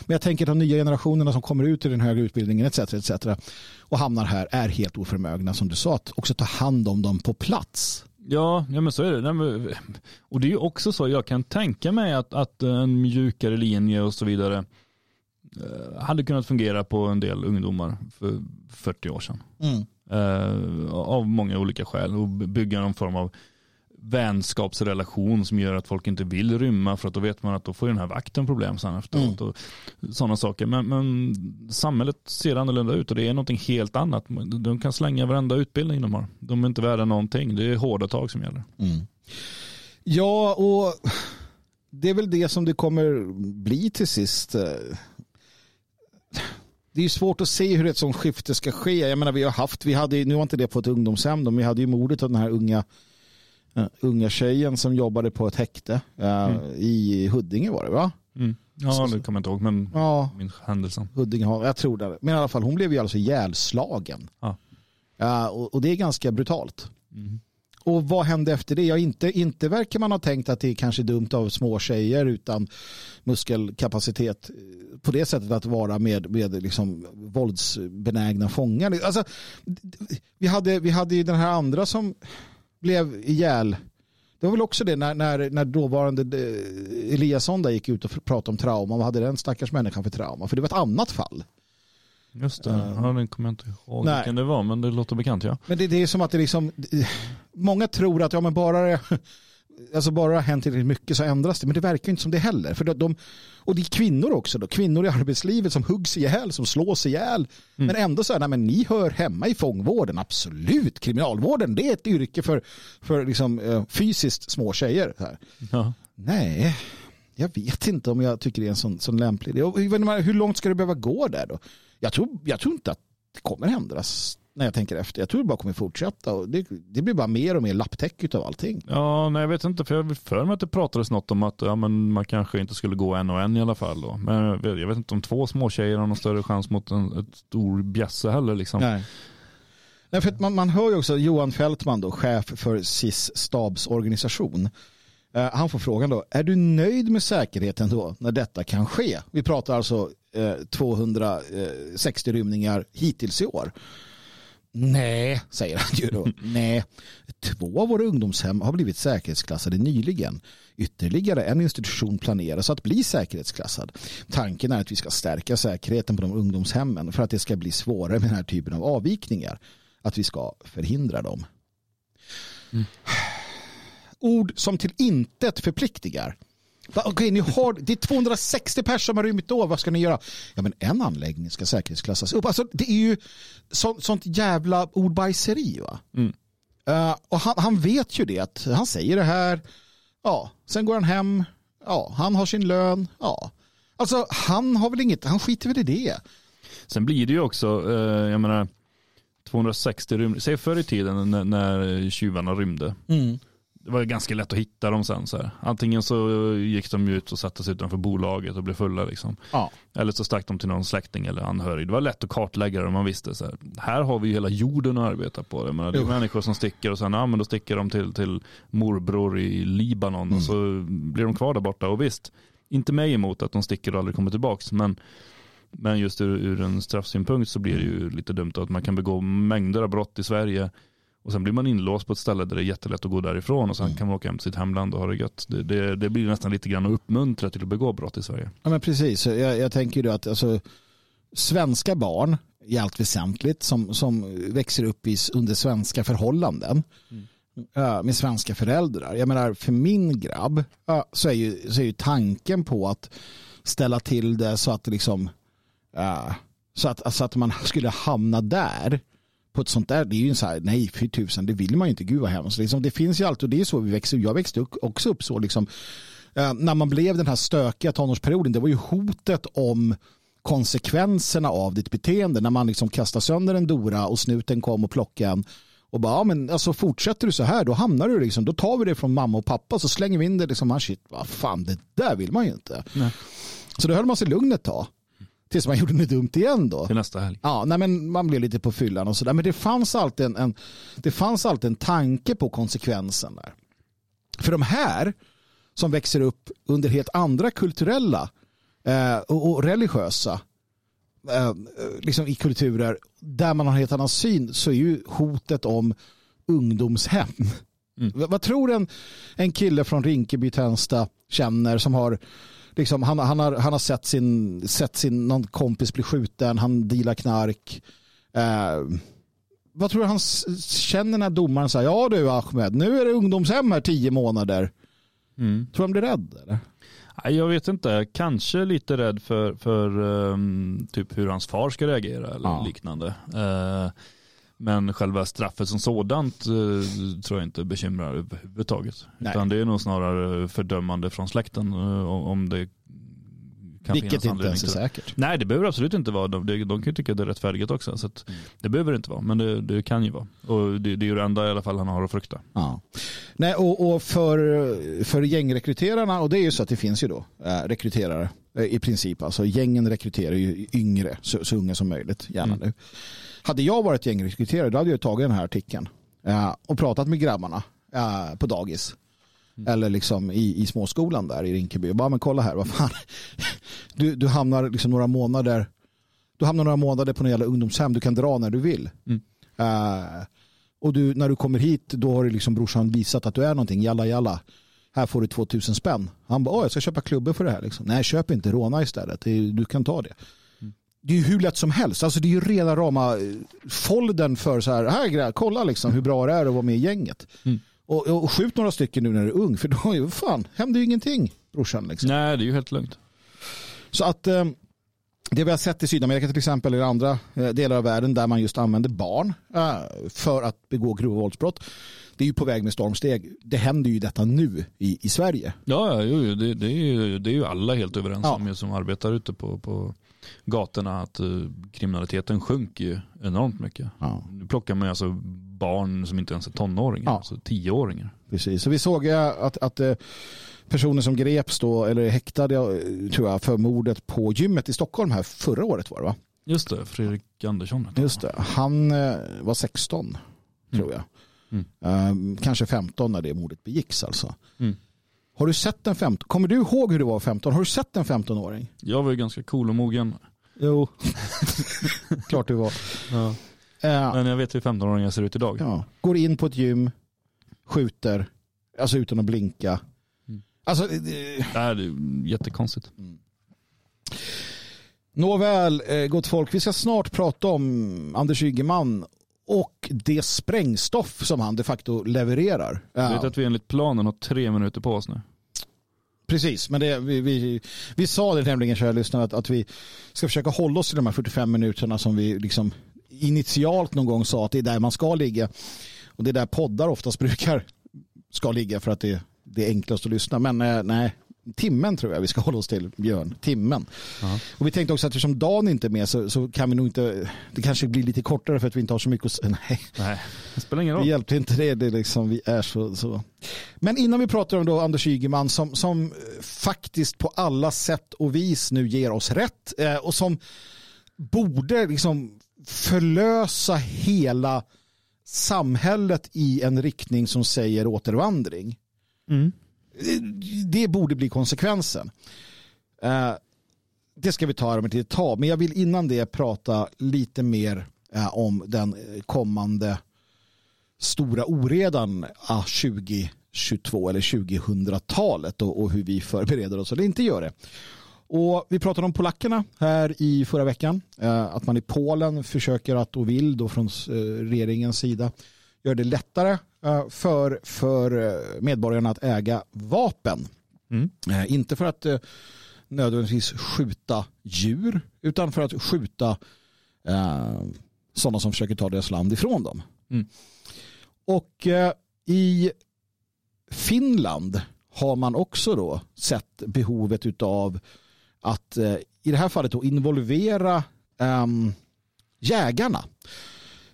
Men jag tänker att de nya generationerna som kommer ut i den högre utbildningen etc. etc. och hamnar här är helt oförmögna som du sa att också ta hand om dem på plats. Ja, ja men så är det. Och det är ju också så, jag kan tänka mig att, att en mjukare linje och så vidare eh, hade kunnat fungera på en del ungdomar för 40 år sedan. Eh, av många olika skäl och bygga någon form av vänskapsrelation som gör att folk inte vill rymma för att då vet man att då får den här vakten problem sen efteråt. Och sådana saker. Men, men samhället ser annorlunda ut och det är någonting helt annat. De kan slänga varenda utbildning de har. De är inte värda någonting. Det är hårda tag som gäller. Ja, och det är väl det som det kommer bli till sist. Det är ju svårt att se hur ett sånt skifte ska ske. Jag menar, vi har haft, vi hade, nu var inte det på ett ungdomshem, men vi hade ju mordet av den här unga, uh, unga tjejen som jobbade på ett häkte uh, i Huddinge var det va? Mm. Ja, det kommer jag inte ihåg, men Ja, min händelsen. Huddinge har, jag tror det. Men i alla fall, hon blev ju alltså ihjälslagen. Ja. Uh, och, och det är ganska brutalt. Mm. Och vad hände efter det? Ja, inte, inte verkar man ha tänkt att det är kanske dumt av små tjejer utan muskelkapacitet eh, på det sättet att vara med, med liksom våldsbenägna fångar. Alltså, vi, hade, vi hade ju den här andra som blev ihjäl. Det var väl också det när, när, när dåvarande eh, Eliasson där gick ut och pratade om trauma. Vad hade den stackars människan för trauma? För det var ett annat fall. Just det, ja, den kommer jag inte ihåg Nej. vilken det var, men det låter bekant ja. Men det, det är som att det liksom, många tror att ja, men bara, det- alltså bara det har hänt tillräckligt mycket så ändras det. Men det verkar inte som det heller. För de, och det är kvinnor också. Då. Kvinnor i arbetslivet som huggs ihjäl, som slås ihjäl. Men ändå så här, nej, men ni hör hemma i fångvården. Absolut, kriminalvården det är ett yrke för, för liksom, eh, fysiskt små tjejer. Ja. Nej, jag vet inte om jag tycker det är en sån, sån lämplig idé. Hur långt ska det behöva gå där då? Jag tror, jag tror inte att det kommer ändras när jag tänker efter. Jag tror det bara kommer fortsätta. Och det, det blir bara mer och mer lapptäcke av allting. Ja, nej jag vet inte, för jag för mig att det pratades något om att ja, men man kanske inte skulle gå en och en i alla fall. Då. Men jag vet, jag vet inte om två små tjejer har någon större chans mot en ett stor bjässe heller. Liksom. Nej. Nej, för man, man hör ju också Johan Fältman, då, chef för SIS stabsorganisation. Eh, han får frågan då, är du nöjd med säkerheten då när detta kan ske? Vi pratar alltså eh, 260 rymningar hittills i år. Nej, säger han ju då. Nej, två av våra ungdomshem har blivit säkerhetsklassade nyligen. Ytterligare en institution planeras att bli säkerhetsklassad. Tanken är att vi ska stärka säkerheten på de ungdomshemmen för att det ska bli svårare med den här typen av avvikningar. Att vi ska förhindra dem. Ord som till intet förpliktigar. Okej, ni har, det är 260 personer som har rymt då. Vad ska ni göra? Ja, men en anläggning ska säkerhetsklassas upp. Alltså, det är ju så, sånt jävla ordbajseri. Va? Mm. Eh, och han, han vet ju det. Att han säger det här. Ja, sen går han hem. Ja, han har sin lön. Ja. Alltså, han har väl inget. Han skiter väl i det. Sen blir det ju också, eh, jag menar, 260 rymningar. Säg förr i tiden när, när tjuvarna rymde. Det var ju ganska lätt att hitta dem sen. Så här. Antingen så gick de ut och satte sig utanför bolaget och blev fulla. Liksom. Ja. Eller så stack de till någon släkting eller anhörig. Det var lätt att kartlägga det om man visste. Så här. här har vi ju hela jorden att arbeta på. Jag menar, det är människor som sticker och sen ja, men då sticker de till, till morbror i Libanon och så blir de kvar där borta. Och visst, inte mig emot att de sticker och aldrig kommer tillbaka. Men, men just ur, ur en straffsynpunkt så blir det ju lite dumt att man kan begå mängder av brott i Sverige och sen blir man inlåst på ett ställe där det är jättelätt att gå därifrån och sen kan man åka hem till sitt hemland och ha det gött. Det, det, det blir nästan lite grann att uppmuntra till att begå brott i Sverige. Ja, men precis. Jag, jag tänker ju då att alltså, svenska barn i allt väsentligt som, som växer upp i, under svenska förhållanden ja, med svenska föräldrar. Jag menar för min grabb ja, så, är ju, så är ju tanken på att ställa till det så att liksom ja, så att, så att man skulle hamna där på ett sånt där, det är ju en så här, nej fy tusan, det vill man ju inte, gud vad hemskt. Liksom, det finns ju alltid, och det är så vi växer, jag växte också upp så liksom, eh, när man blev den här stökiga tonårsperioden, det var ju hotet om konsekvenserna av ditt beteende när man liksom kastar sönder en Dora och snuten kom och plockade en och bara, ja, men alltså fortsätter du så här då hamnar du liksom, då tar vi det från mamma och pappa så slänger vi in det liksom, ah, shit, vad fan, det där vill man ju inte. Nej. Så då höll man sig lugn ett tag. Tills man gjorde något dumt igen då. Till nästa helg. Ja, nej, men man blev lite på fyllan och sådär. Men det fanns alltid en, en, det fanns alltid en tanke på konsekvensen där. För de här som växer upp under helt andra kulturella eh, och, och, religiösa eh, liksom i kulturer där man har en helt annan syn så är ju hotet om ungdomshem. Mm. Vad tror en, en kille från Rinkeby, Tensta känner som har liksom, han, han, har, han har sett sin, sett sin någon kompis bli skjuten, han dealar knark. Eh, vad tror du han känner när domaren säger ja du Ahmed, nu är det ungdomshem här tio månader. Mm. Tror du han blir rädd? Eller? Jag vet inte, kanske lite rädd för, för um, typ hur hans far ska reagera eller ja. liknande. Uh, men själva straffet som sådant uh, tror jag inte bekymrar överhuvudtaget. Nej. Utan det är nog snarare fördömande från släkten uh, om det kan Vilket inte ens är säkert. Nej, det behöver absolut inte vara. De, de, de kan ju tycka det är rättfärdigt också. Så mm. Det behöver det inte vara, men det, det, kan ju vara. Och det, det är ju det enda i alla fall han har att frukta. Ja. Nej, och, och för, för gängrekryterarna, och det är ju så att det finns ju då äh, rekryterare äh, i princip. Alltså gängen rekryterar ju yngre, så, så unga som möjligt, gärna mm. nu. Hade jag varit gängrekryterare, då hade jag tagit den här artikeln äh, och pratat med grabbarna på dagis Mm. Eller liksom i, i småskolan där i Rinkeby. Bara, men kolla här, vad fan. Du, du hamnar liksom några månader du hamnar några månader på några jävla ungdomshem. Du kan dra när du vill. Mm. Uh, och du, när du kommer hit då har du liksom brorsan visat att du är någonting. Jalla jalla. Här får du 2000 spänn. Han bara, jag ska köpa klubbor för det här. Liksom. Nej, köp inte. Råna istället. du kan ta det. Det är ju hur lätt som helst. Alltså, det är ju rena rama eh, folden för så här, här kolla liksom hur bra det är att vara med i gänget. Mm. Och, och skjut några stycken nu när du är ung för då är fan, händer ju ingenting brorsan. Liksom. Nej, det är ju helt lugnt. Så att eh, det vi har sett i Sydamerika till exempel eller andra eh, delar av världen där man just använder barn eh, för att begå grova våldsbrott. Det är ju på väg med stormsteg. Det händer ju detta nu i, i Sverige. Ja, jo, det, det, är ju, det är ju alla helt överens ja. om som arbetar ute på, på gatorna att uh, kriminaliteten sjunker ju enormt mycket. Ja. Nu plockar man alltså barn som inte ens är tonåringar, ja. alltså tioåringar. Precis, så vi såg att, att uh, personer som greps då, eller häktade tror jag, för mordet på gymmet i Stockholm här förra året var det va? Just det, Fredrik Andersson. Just det, han var 16 mm. tror jag. Mm. kanske 15 när det mordet begicks alltså. Mm. Har du sett en 15? Kommer du ihåg hur det var 15? Har du sett en 15-åring? Jag var ju ganska cool och mogen. Jo, klart du var. Ja. Uh, Men jag vet hur 15-åringar ser ut idag. Ja. Går in på ett gym, skjuter, alltså utan att blinka. Mm. Alltså, det, det är jättekonstigt. Mm. Nåväl, eh, gott folk, vi ska snart prata om Anders Ygeman och det sprängstoff som han de facto levererar. Du vet att vi enligt planen har tre minuter på oss nu. Precis, men det, vi, vi, vi sa det nämligen, kära lyssnare, att, att vi ska försöka hålla oss till de här 45 minuterna som vi liksom initialt någon gång sa att det är där man ska ligga. Och det är där poddar oftast brukar ska ligga för att det, det är enklast att lyssna. Men eh, nej, timmen tror jag vi ska hålla oss till, Björn. Timmen. Uh-huh. Och vi tänkte också att eftersom Dan inte är med så, så, kan vi nog inte, det kanske blir lite kortare för att vi inte har så mycket att säga. Nej. Nej, det spelar ingen roll. Vi hjälpte inte det, det liksom, vi är så, så. Men innan vi pratar om då Anders Ygeman som, som faktiskt på alla sätt och vis nu ger oss rätt eh, och som borde liksom förlösa hela samhället i en riktning som säger återvandring. Mm det borde bli konsekvensen. Eh, det ska vi ta om ett tag, men jag vill innan det prata lite mer eh, om den eh, kommande stora oredan ah, 2022 eller 2000-talet och hur vi förbereder oss eller inte gör det. Och vi pratade om polackerna här i förra veckan. Att man i Polen försöker att och vill då från regeringens sida göra det lättare för, för eh, medborgarna att äga vapen. Mm. Eh, inte för att nödvändigtvis skjuta djur utan för att skjuta eh, sådana som försöker ta deras land ifrån dem. Mm. Och eh, i Finland har man också då sett behovet av att eh, i det här fallet då involvera ehm, jägarna.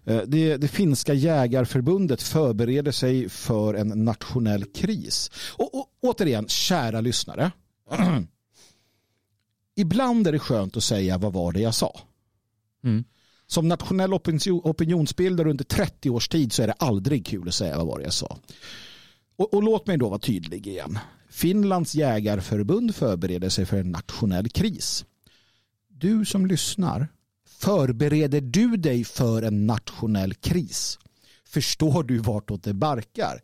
Eh, det, det, finska jägarförbundet förbereder sig för en nationell kris. Och, och återigen, kära lyssnare. Ibland är det skönt att säga vad var det jag sa. Mm. Som nationell opinionsbildare under 30 års tid så är det aldrig kul att säga vad var det jag sa. Och, och låt mig då vara tydlig igen. Finlands jägarförbund förbereder sig för en nationell kris. Du som lyssnar, förbereder du dig för en nationell kris? Förstår du vartåt det barkar?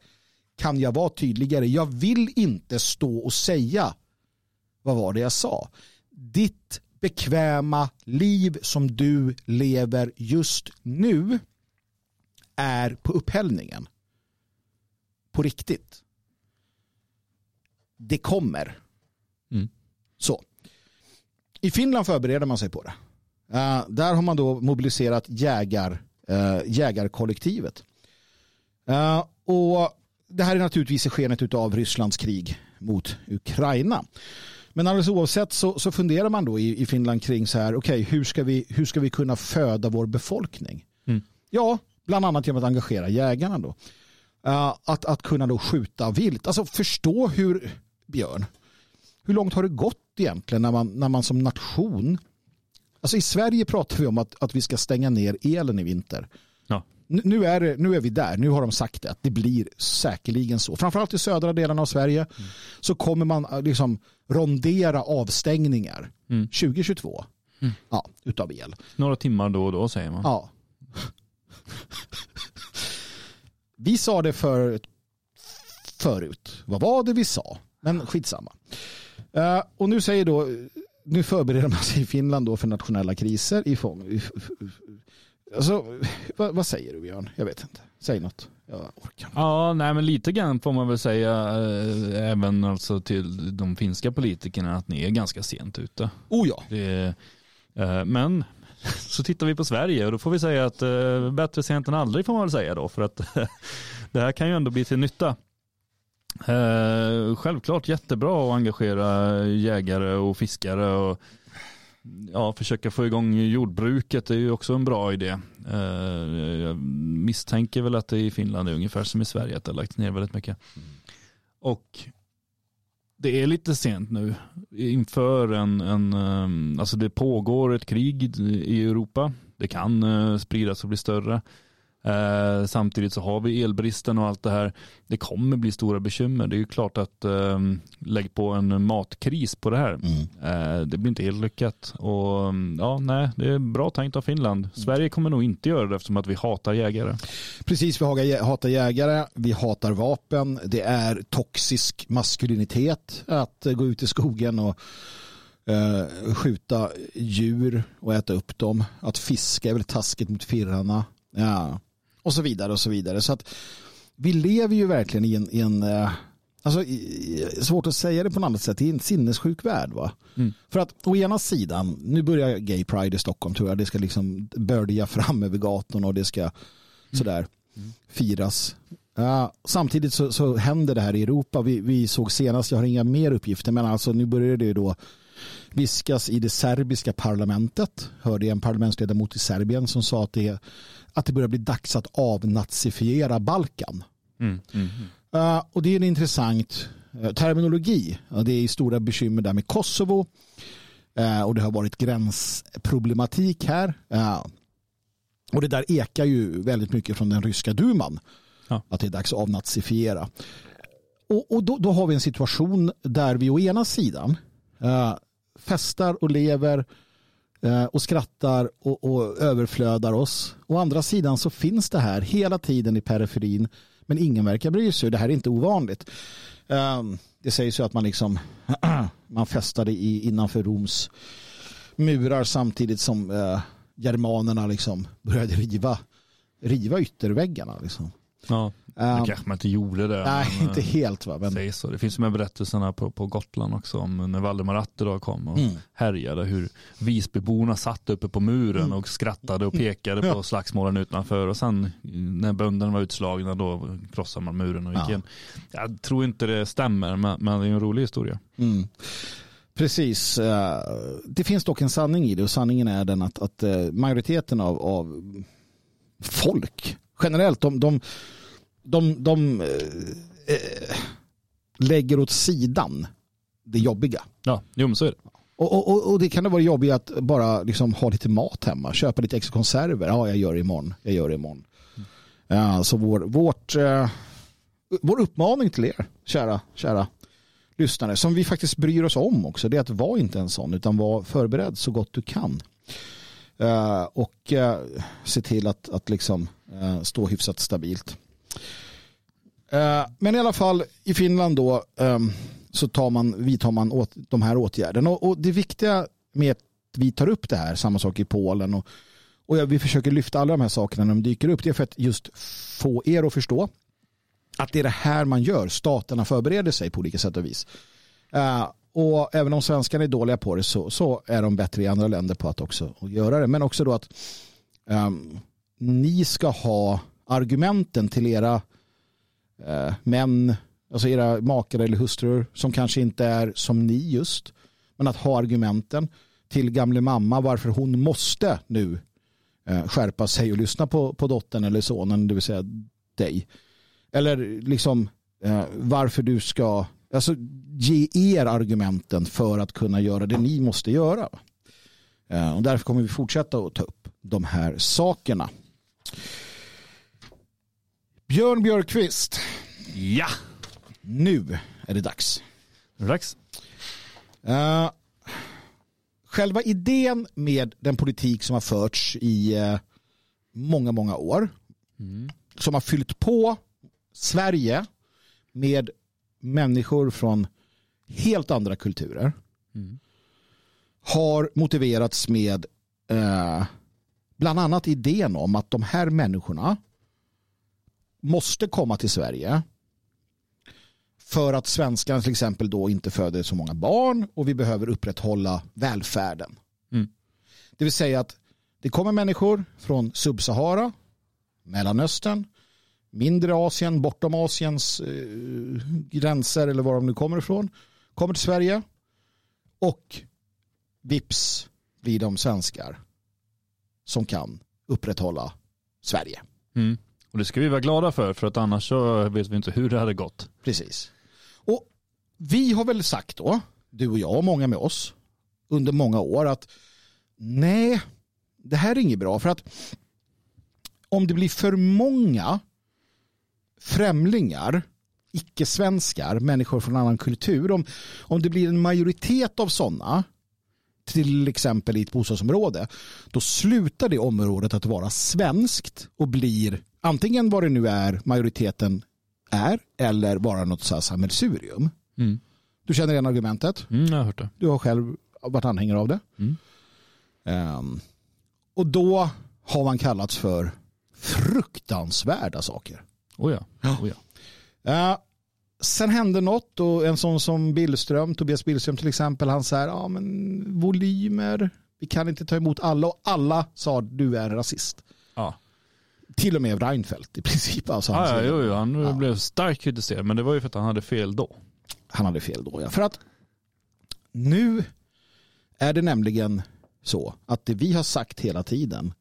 Kan jag vara tydligare? Jag vill inte stå och säga vad var det jag sa? Ditt bekväma liv som du lever just nu är på upphällningen. På riktigt. Det kommer. Mm. Så. I Finland förbereder man sig på det. Uh, där har man då mobiliserat jägar, uh, jägarkollektivet. Uh, och det här är naturligtvis i skenet av Rysslands krig mot Ukraina. Men alldeles oavsett så, så funderar man då i, i Finland kring så här, okej, okay, hur, ska vi, hur ska vi kunna föda vår befolkning? Mm. Ja, bland annat genom att engagera jägarna då. Uh, att, att kunna då skjuta vilt. Alltså förstå hur, Björn, hur långt har det gått egentligen när man, när man som nation, alltså i Sverige pratar vi om att, att vi ska stänga ner elen i vinter. Ja. Nu är, nu är vi där, nu har de sagt det, att det blir säkerligen så. Framförallt i södra delarna av Sverige mm. så kommer man liksom rondera avstängningar mm. 2022 mm. ja, utav el. Några timmar då och då säger man. Ja. vi sa det för förut. Vad var det vi sa? Men skitsamma. Uh, och nu säger då, nu förbereder man sig i Finland då för nationella kriser i form, Alltså, vad, vad, säger du Björn? Jag vet inte. Säg något. Jag orkar Ja, nej men lite grann får man väl säga äh, även alltså till de finska politikerna att ni är ganska sent ute. Oh ja. Det, äh, men så tittar vi på Sverige och då får vi säga att äh, bättre sent än aldrig får man väl säga då för att det här kan ju ändå bli till nytta. Självklart jättebra att engagera jägare och fiskare och ja, försöka få igång jordbruket är ju också en bra idé. Eh, jag misstänker väl att det i Finland är ungefär som i Sverige, att det har lagts ner väldigt mycket. Mm. Och det är lite sent nu inför en, en, eh, alltså det pågår ett krig i Europa. Det kan eh, spridas och bli större. Eh, samtidigt så har vi elbristen och allt det här. Det kommer bli stora bekymmer. Det är ju klart att eh, lägg på en matkris på det här. Mm. Eh, det blir inte helt lyckat. Och ja, nej, det är bra tänkt av Finland. Mm. Sverige kommer nog inte göra det eftersom att vi hatar jägare. Precis, vi hatar jägare, vi hatar vapen. Det är toxisk maskulinitet att gå ut i skogen och eh, skjuta djur och äta upp dem. Att fiska är väl taskigt mot firrarna. Ja och så vidare och så vidare. Så att vi lever ju verkligen i en, i en eh, alltså, svårt att säga det på något annat sätt, i en sinnessjuk värld. Va? Mm. För att å ena sidan, nu börjar Gay Pride i Stockholm tror jag, det ska liksom börja fram över gatorna och det ska mm. sådär mm. firas. Uh, samtidigt så, så händer det här i Europa. Vi, vi såg senast, jag har inga mer uppgifter, men alltså nu börjar det då viskas i det serbiska parlamentet. Hörde jag en parlamentsledamot i Serbien som sa att det, att det börjar bli dags att avnazifiera Balkan. Mm, mm, uh, och det är en intressant uh, terminologi. Uh, det är stora bekymmer där med Kosovo. Eh, och det har varit gränsproblematik här. och det där ekar ju väldigt mycket från den ryska duman. Ja. Att det är dags att avnazifiera. Och, och då, då, har vi en situation där vi å ena sidan festar och lever eh, Eh, och skrattar och, och överflödar oss. Å andra sidan så finns det här hela tiden i periferin men ingen verkar bry sig. Det här är inte ovanligt. Eh, det sägs ju att man liksom man festade i, innanför Roms murar samtidigt som eh, germanerna liksom började riva, riva ytterväggarna. Liksom. Ja, det um, kanske man inte gjorde det. Nej, men, inte helt. Va? Men... Så. Det finns med berättelserna på, på Gotland också om när Valdemar Atterdag kom och mm. härjade. Hur Visbyborna satt uppe på muren mm. och skrattade och pekade ja. på slagsmålen utanför. Och sen när bönderna var utslagna då krossade man muren och gick ja. in. Jag tror inte det stämmer, men, men det är en rolig historia. Mm. Precis. Eh, det finns dock en sanning i det och sanningen är den att, att eh, majoriteten av, av folk generellt, de, de de, de eh, eh, lägger åt sidan det jobbiga. Ja, jo men så är det. Och, och, och det kan det vara jobbigt att bara liksom ha lite mat hemma, köpa lite extra konserver. Ja, jag gör det imorgon. Jag gör det imorgon. Mm. Ja, så vår, vårt, eh, vår uppmaning till er, kära, kära lyssnare, som vi faktiskt bryr oss om också, det är att vara inte en sån, utan var förberedd så gott du kan. Eh, och eh, se till att, att liksom, eh, stå hyfsat stabilt. men i alla fall i Finland då ehm, så tar man, vidtar man åt, de här åtgärderna. Och, och, det viktiga med att vi tar upp det här, samma sak i Polen och, och vi försöker lyfta alla de här sakerna när de dyker upp, det är för att just få er att förstå att det är det här man gör. Staterna förbereder sig på olika sätt och vis. Uh, och även om svenskarna är dåliga på det så, så, är de bättre i andra länder på att också att göra det. Men också då att um, ni ska ha argumenten till era uh, män, alltså era makar eller hustrur som kanske inte är som ni just. Men att ha argumenten till gamle mamma varför hon måste nu uh, skärpa sig och lyssna på, på dottern eller sonen, det vill säga dig. Eller liksom uh, varför du ska Alltså ge er argumenten för att kunna göra det ni måste göra. Eh, och därför kommer vi fortsätta att ta upp de här sakerna. Björn Björkqvist. Ja. Nu är det dags. Är det dags? Uh, själva idén med den politik som har förts i uh, många, många år. Mm. Som har fyllt på Sverige med människor från helt andra kulturer mm. har motiverats med eh, bland annat idén om att de här människorna måste komma till Sverige för att svenskarna till exempel då inte föder så många barn och vi behöver upprätthålla välfärden. Mm. Det vill säga att det kommer människor från Subsahara, Mellanöstern, mindre Asien, bortom Asiens eh, gränser eller var de nu kommer ifrån, kommer till Sverige och vips blir de svenskar som kan upprätthålla Sverige. Mm. Och det ska vi vara glada för, för att annars så vet vi inte hur det hade gått. Precis. Och vi har väl sagt då, du och jag och många med oss, under många år att nej, det här är inget bra för att om det blir för många främlingar, icke-svenskar, människor från annan kultur, om, om det blir en majoritet av sådana, till exempel i ett bostadsområde, då slutar det området att vara svenskt och blir antingen vad det nu är majoriteten är eller bara något så här sammelsurium. Mm. Du känner igen argumentet? Mm, jag har hört det. Du har själv varit anhängare av det. Mm. Um, och då har man kallats för fruktansvärda saker. Oh ja. Oh ja. Uh, sen hände något och en sån som Billström, Tobias Billström till exempel, han säger ja men volymer, vi kan inte ta emot alla och alla sa du är rasist. Ja. Till och med Reinfeldt i princip. Alltså han, ja, jo, jo, han ja. blev starkt kritiserad men det var ju för att han hade fel då. Han hade fel då ja. För att nu är det nämligen så att det vi har sagt hela tiden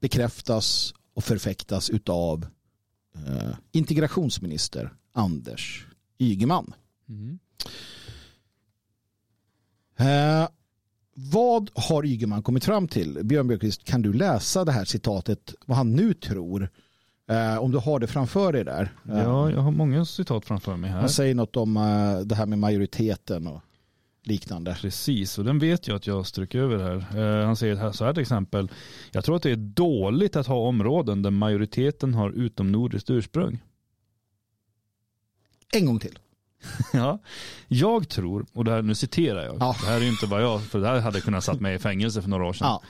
bekräftas och förfäktas utav eh, integrationsminister Anders Ygeman. Mm. Eh, vad har Ygeman kommit fram till? Björn Björkqvist, kan du läsa det här citatet, vad han nu tror? Eh, om du har det framför dig där. Ja, jag har många citat framför mig här. Han säger något om eh, det här med majoriteten och liknande. Precis, och den vet jag att jag stryker över här. Eh, han säger så här till exempel. Jag tror att det är dåligt att ha områden där majoriteten har utomnordiskt ursprung. En gång till. ja, jag tror, och det här, nu citerar jag, ja. det här är inte vad jag, för det här hade kunnat satt mig i fängelse för några år sedan. Ja.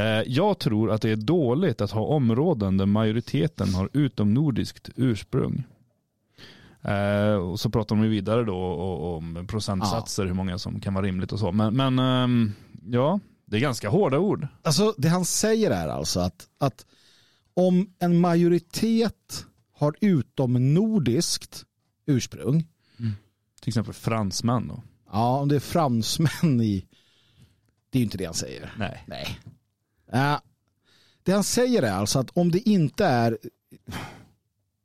Eh, jag tror att det är dåligt att ha områden där majoriteten har utomnordiskt ursprung. Eh, och så pratar de vidare då om procentsatser, ja. hur många som kan vara rimligt och så. Men, men eh, ja, det är ganska hårda ord. Alltså det han säger är alltså att, att om en majoritet har utomnordiskt ursprung. Mm. Till exempel fransmän då. Ja, om det är fransmän i... Det är ju inte det han säger. Nej. Nej. Uh, det han säger är alltså att om det inte är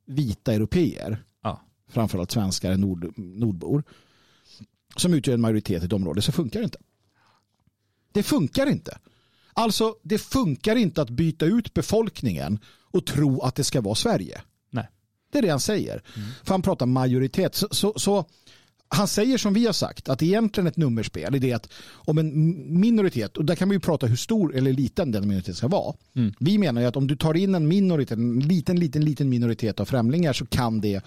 vita europeer framförallt svenskar, nord, nordbor, som utgör en majoritet i ett område så funkar det inte. Det funkar inte. Alltså, det funkar inte att byta ut befolkningen och tro att det ska vara Sverige. Nej. Det är det han säger. För han pratar majoritet. Så, så, så han säger som vi har sagt att egentligen ett nummerspel är det att om en minoritet, och där kan vi ju prata hur stor eller liten den minoriteten ska vara. Mm. Vi menar ju att om du tar in en minoritet, en liten, liten, liten minoritet av främlingar så kan det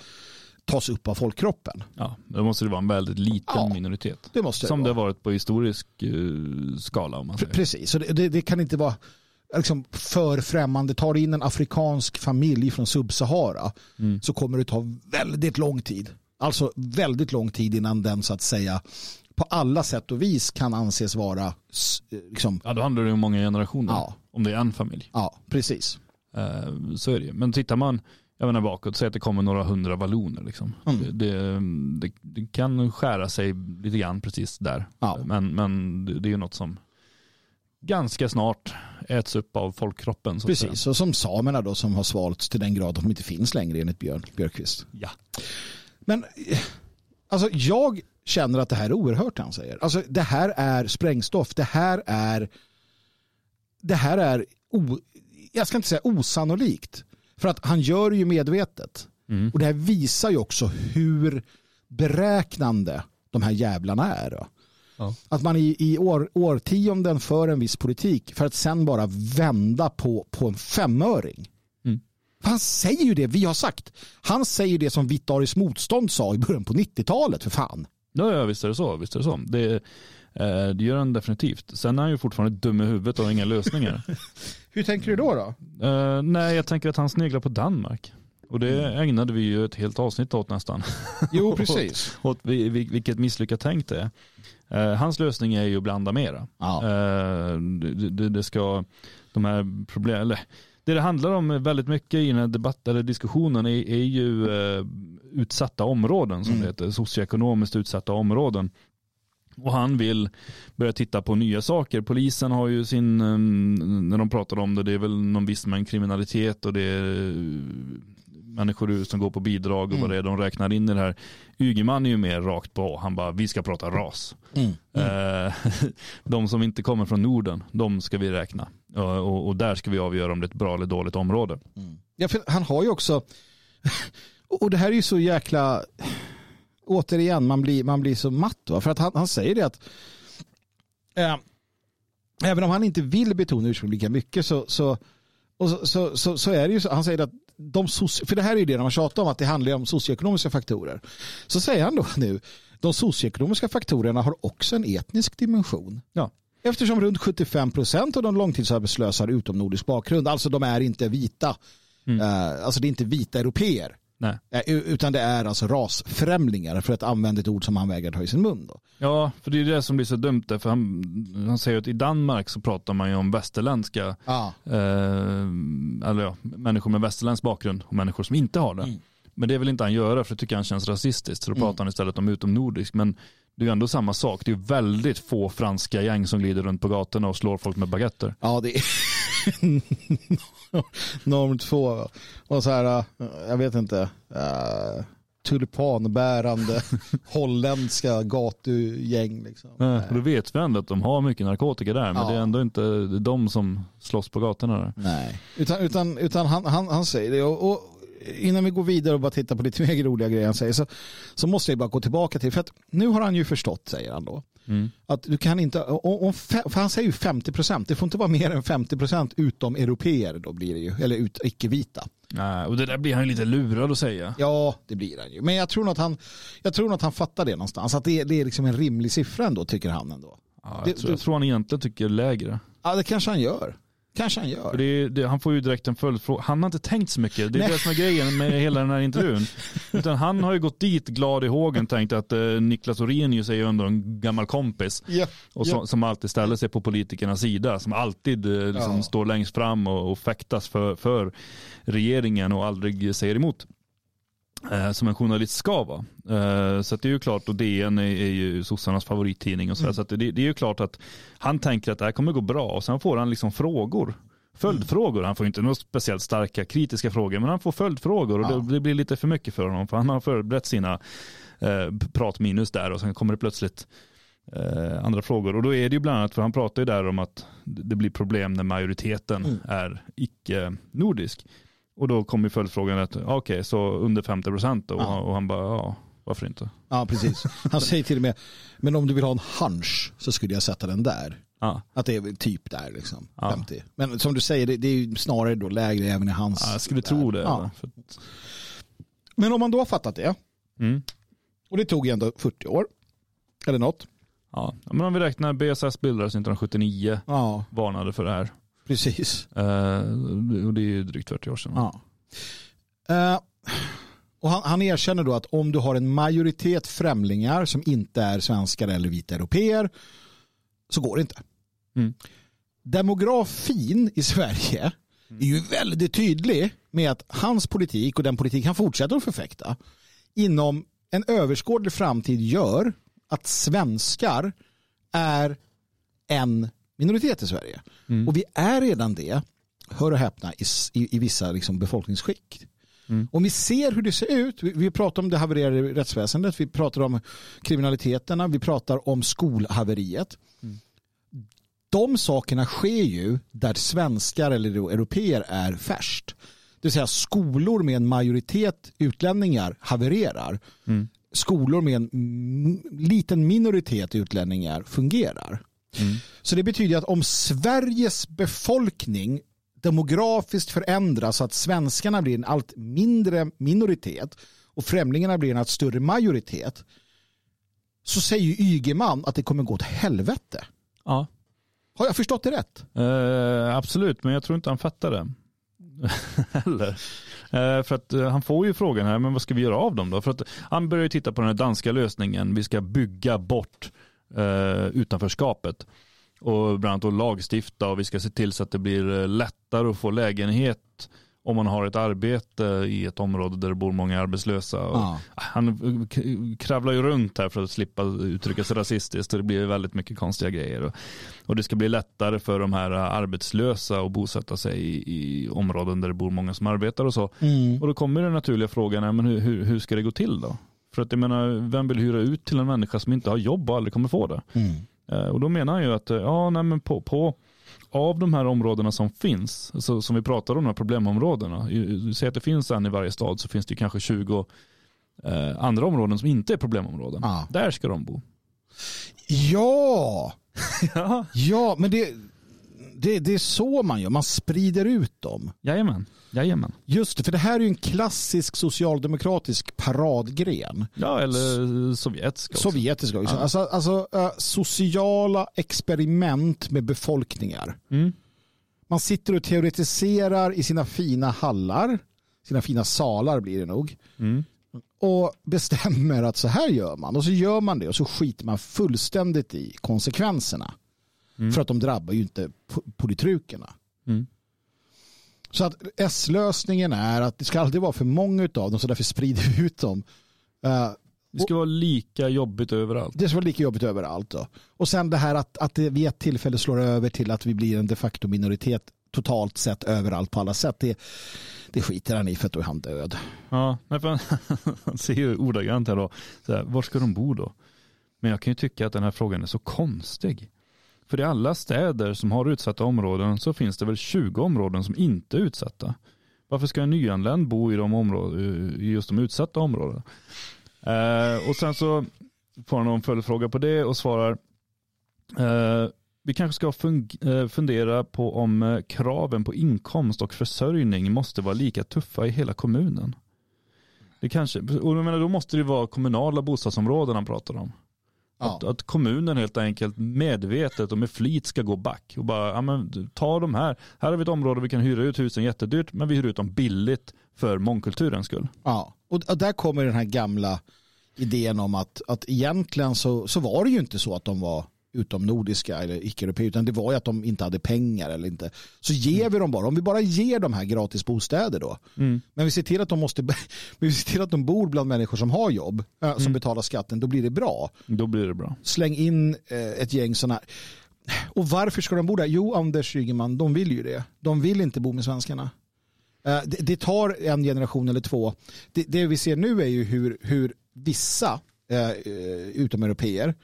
tas upp av folkkroppen. Ja, då måste det vara en väldigt liten Ja, minoritet. Det måste Som det det vara. har varit på historisk eh, skala om man säger. Precis, så det, det, det kan inte vara liksom för främmande. Tar du in en afrikansk familj från Subsahara Mm. så kommer det ta väldigt lång tid. Alltså väldigt lång tid innan den så att säga på alla sätt och vis kan anses vara s- liksom, Ja, då handlar det om många generationer. Ja. Om det är en familj. ja precis. Eh, så är det ju. Men tittar man jag menar bakåt, säg att det kommer några hundra valloner. Liksom. Mm. Det, det, det, kan skära sig lite grann precis där. Ja. Men, men det, är ju något som ganska snart äts upp av folkkroppen. Så säga. Precis, och som samerna då som har svalts till den grad att de inte finns längre enligt Björn Björkqvist. Ja. Men alltså, jag känner att det här är oerhört han säger. Alltså, det här är sprängstoff. Det här är det här är o, jag ska inte säga osannolikt. För att han gör det ju medvetet. Mm. Och det här visar ju också hur beräknande de här jävlarna är. Då. Ja. Att man i, i år, årtionden för en viss politik för att sen bara vända på, på en femöring. Mm. Han säger ju det vi har sagt. Han säger det som Vitt motstånd sa i början på 90-talet för fan. Ja, ja, visst är det så. Visst är det, så. Det, eh, det gör han definitivt. Sen är han ju fortfarande dum i huvudet och har inga lösningar. Hur tänker du då? då? Eh, nej, jag tänker att han sneglar på Danmark. Och det ägnade vi ju ett helt avsnitt åt nästan. Jo, precis. åt vi- vilket misslyckat tänk det är. Eh, hans lösning är ju att blanda mera. Ja. Eh, det, det, ska, de här problem, eller det det handlar om väldigt mycket i den här debatten eller diskussionen är, är ju utsatta områden som Mm. det heter, socioekonomiskt utsatta områden. Och han vill börja titta på nya saker. Polisen har ju sin, eh, när de pratar om det, det är väl någon viss mängd kriminalitet och det är eh, människor som går på bidrag och Mm. vad det är de räknar in i det här. Ygeman är ju mer rakt på, han bara, vi ska prata ras. Mm. Eh, De som inte kommer från Norden, de ska vi räkna. Och, och, och där ska vi avgöra om det är ett bra eller dåligt område. Ja, för han har ju också, och det här är ju så jäkla, återigen, man blir, man blir så matt. Va? För att han, han säger det att eh, även om han inte vill betona ursprung lika mycket så, så, och så, så, så, är det ju så, han säger att de för det här är ju det de har tjatat om att det handlar om socioekonomiska faktorer. Så säger han då nu, de socioekonomiska faktorerna har också en etnisk dimension. Ja. Eftersom runt 75 procent av de långtidsarbetslösa har utomnordisk bakgrund, alltså de är inte vita. Mm. Eh, alltså det är inte vita europeer. Nej. Eh, utan det är alltså rasfrämlingar för att använda ett ord som han vägrar ta i sin mun. Då. Ja, för det är det som blir så dumt där, för han, han säger att i Danmark så pratar man ju om västerländska, Ja. eh, eller ja, människor med västerländsk bakgrund och människor som inte har det. Mm. Men det vill inte han göra för det tycker han känns rasistiskt, så då Mm. pratar han istället om utomnordisk. Men det är ju ändå samma sak, det är väldigt få franska gäng som glider runt på gatorna och slår folk med baguetter. ja, det är norm två. Och så här, eh, jag vet inte, uh, tulipanbärande holländska gatugäng. Liksom. Eh, och då vet vi ändå att de har mycket narkotika där, men Ja. det är ändå inte de som slåss på gatorna där. Nej, utan, utan, utan han, han, han säger det. Och, och innan vi går vidare och bara tittar på lite mer roliga grejer han säger så, så måste jag bara gå tillbaka till, för att nu har han ju förstått, säger han då, Mm. att du kan inte, fe- för han säger ju 50 procent, det får inte vara mer än 50 procent utom europeer då blir det ju, eller ut, icke-vita. Nej, och det där blir han ju lite lurad att säga. Ja, det blir han ju. Men jag tror nog att han, jag tror att han fattar det någonstans, att det, är- det är liksom en rimlig siffra ändå, tycker han ändå. Ja, Det- jag, tror, jag tror han egentligen tycker lägre. Ja, det kanske han gör. Kanske han gör. det, det, han får ju direkt en följdfråga. Han har inte tänkt så mycket. Det är Nej. det som är grejen med hela den här intervjun. Utan han har ju gått dit glad i hågen tänkt att eh, Niklas Orenius är ju ändå en gammal kompis. Ja, Och så, som alltid ställer sig på politikernas sida. Som alltid eh, liksom Ja. står längst fram och, och fäktas för, för regeringen och aldrig säger emot. Eh, som en journalist ska vara. Eh, så det är ju klart, och DN är, ju sossarnas favorittidning och så, Mm. så det, det är ju klart att han tänker att det här kommer gå bra och sen får han liksom frågor. Följdfrågor, han får inte några speciellt starka kritiska frågor men han får följdfrågor och Ja. det, det blir lite för mycket för honom för han har förberett sina eh, pratminus där och sen kommer det plötsligt eh, andra frågor. Och då är det ju bland annat, för han pratar ju där om att det blir problem när majoriteten Mm. är icke-nordisk. Och då kommer följdfrågan att, okej, okay, så under 50 procent då? Ja. Och han bara, ja, varför inte? Ja, precis. Han säger till och med, men om du vill ha en hunch så skulle jag sätta den där. Ja, Att det är typ där liksom, Ja. 50. Men som du säger, det, det är ju snarare då lägre även i hans. ja jag skulle tro det. Ja. Men om man då har fattat det, mm. och det tog ju ändå 40 år, eller något. Ja, men om vi räknar BSS bildades 1979, Ja, varnade för det här. Precis. Eh, och det är ju drygt 40 år sedan. Ja. Eh, och han, han erkänner då att om du har en majoritet främlingar som inte är svenskar eller vita europeer så går det inte. Mm. Demografin i Sverige är ju väldigt tydlig med att hans politik och den politik han fortsätter att förfäkta inom en överskådlig framtid gör att svenskar är en minoritet i Sverige. Mm. Och vi är redan det, hör och häpna, i, i, i vissa liksom befolkningsskikt. Mm. Om vi ser hur det ser ut, vi, vi pratar om det havererade rättsväsendet, vi pratar om kriminaliteterna, vi pratar om skolhaveriet. Mm. De sakerna sker ju där svenskar eller europeer är färst. Det vill säga skolor med en majoritet utlänningar havererar. Mm. Skolor med en liten minoritet utlänningar fungerar. Mm. Så det betyder att om Sveriges befolkning demografiskt förändras så att svenskarna blir en allt mindre minoritet och främlingarna blir en allt större majoritet så säger Ygeman att det kommer gå åt helvete. Ja, Har jag förstått det rätt? eh, absolut, men jag tror inte han fattar det. Heller. Eh, för att eh, han får ju frågan här, men vad ska vi göra av dem då? För att han börjar ju titta på den här danska lösningen, vi ska bygga bort eh, utanförskapet. Och bland annat då lagstifta och vi ska se till så att det blir eh, lättare att få lägenhet om man har ett arbete i ett område där det bor många arbetslösa. Ja. Han eh, kravlar ju runt här för att slippa uttrycka sig rasistiskt och det blir väldigt mycket konstiga grejer. Och, det ska bli lättare för de här arbetslösa att bosätta sig i, i områden där det bor många som arbetar och så. Mm. Och då kommer den naturliga frågan, men hur, hur, hur ska det gå till då? För att jag menar, vem vill hyra ut till en människa som inte har jobb och aldrig kommer få det? Mm. Eh, Och då menar han ju att eh, ja, nej, men på, på, av de här områdena som finns, alltså, som vi pratar om, de här problemområdena, säg att det finns en i varje stad så finns det kanske 20 eh, andra områden som inte är problemområden. Ja. Där ska de bo. Ja, ja. ja men det, det, det är så man gör. Man sprider ut dem. Jajamän, jajamän. Just det, för det här är ju en klassisk socialdemokratisk paradgren. Ja, eller sovjetisk också. Sovjetiska också. Ja. Alltså, alltså eh, sociala experiment med befolkningar. Mm. Man sitter och teoretiserar i sina fina hallar, sina fina salar blir det nog, Mm. och bestämmer att så här gör man. Och så gör man det och så skiter man fullständigt i konsekvenserna. Mm. För att de drabbar ju inte po- politrukerna. Mm. Så att S-lösningen är att det ska aldrig vara för många av dem så därför sprider vi ut dem. Eh, Det ska vara lika jobbigt överallt. Det ska vara lika jobbigt överallt. Då. Och sen det här att, att det vid ett tillfälle slår över till att vi blir en de facto minoritet totalt sett överallt på alla sätt. Det, det skiter han i för att då är han död. Ja, nej, för han, ser ju ordagrant här då, så här, var ska de bo då? Men jag kan ju tycka att den här frågan är så konstig. För i alla städer som har utsatta områden så finns det väl 20 områden som inte är utsatta. Varför ska en nyanländ bo i, de områden, i just de utsatta områdena? Eh, och sen så får han en följdfråga på det och svarar eh, vi kanske ska eh, fundera på om eh, kraven på inkomst och försörjning måste vara lika tuffa i hela kommunen. Det kanske, och menar, då måste det vara kommunala bostadsområden han pratar om. Ja. Att, att kommunen helt enkelt medvetet och med flit ska gå back och bara, ja men ta de här, här har vi ett område vi kan hyra ut husen jättedyrt men vi hyr ut dem billigt för mångkulturens skull. Ja. Och där kommer den här gamla idén om att, att egentligen så, så var det ju inte så att de var utomnordiska eller icke-europeiska utan det var ju att de inte hade pengar eller inte. Så ger vi dem bara, om vi bara ger de här gratis bostäder då. Men vi ser till att de måste, vi ser till att de bor bland människor som har jobb, äh, som betalar skatten, då blir det bra. Då blir det bra. Släng in eh, ett gäng sådana Och varför ska de bo där? Jo, Anders Ygeman, de vill ju det. De vill inte bo med svenskarna. Eh, det, det tar en generation eller två. Det, det vi ser nu är ju hur, hur vissa eh, eh, utomeuropeer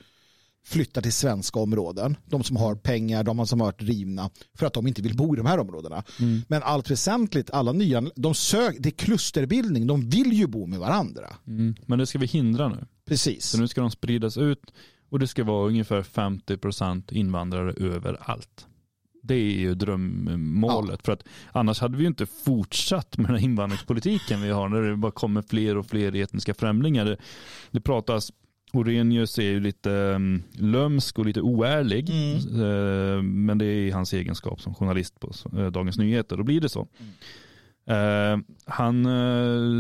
flyttar till svenska områden. De som har pengar, de som har varit drivna för att de inte vill bo i de här områdena. Mm. Men allt väsentligt, alla nya, de sök, det är klusterbildning, de vill ju bo med varandra. Mm. Men det ska vi hindra nu. Precis. Så nu ska de spridas ut och det ska vara ungefär 50% invandrare överallt. Det är ju drömmålet. Ja. För att annars hade vi ju inte fortsatt med den här invandringspolitiken vi har när det bara kommer fler och fler etniska främlingar. Det, det pratas Orenius är ju lite um, lömsk och lite oärlig. Mm. Uh, men det är hans egenskap som journalist på uh, Dagens Nyheter. Då blir det så. Mm. Uh, han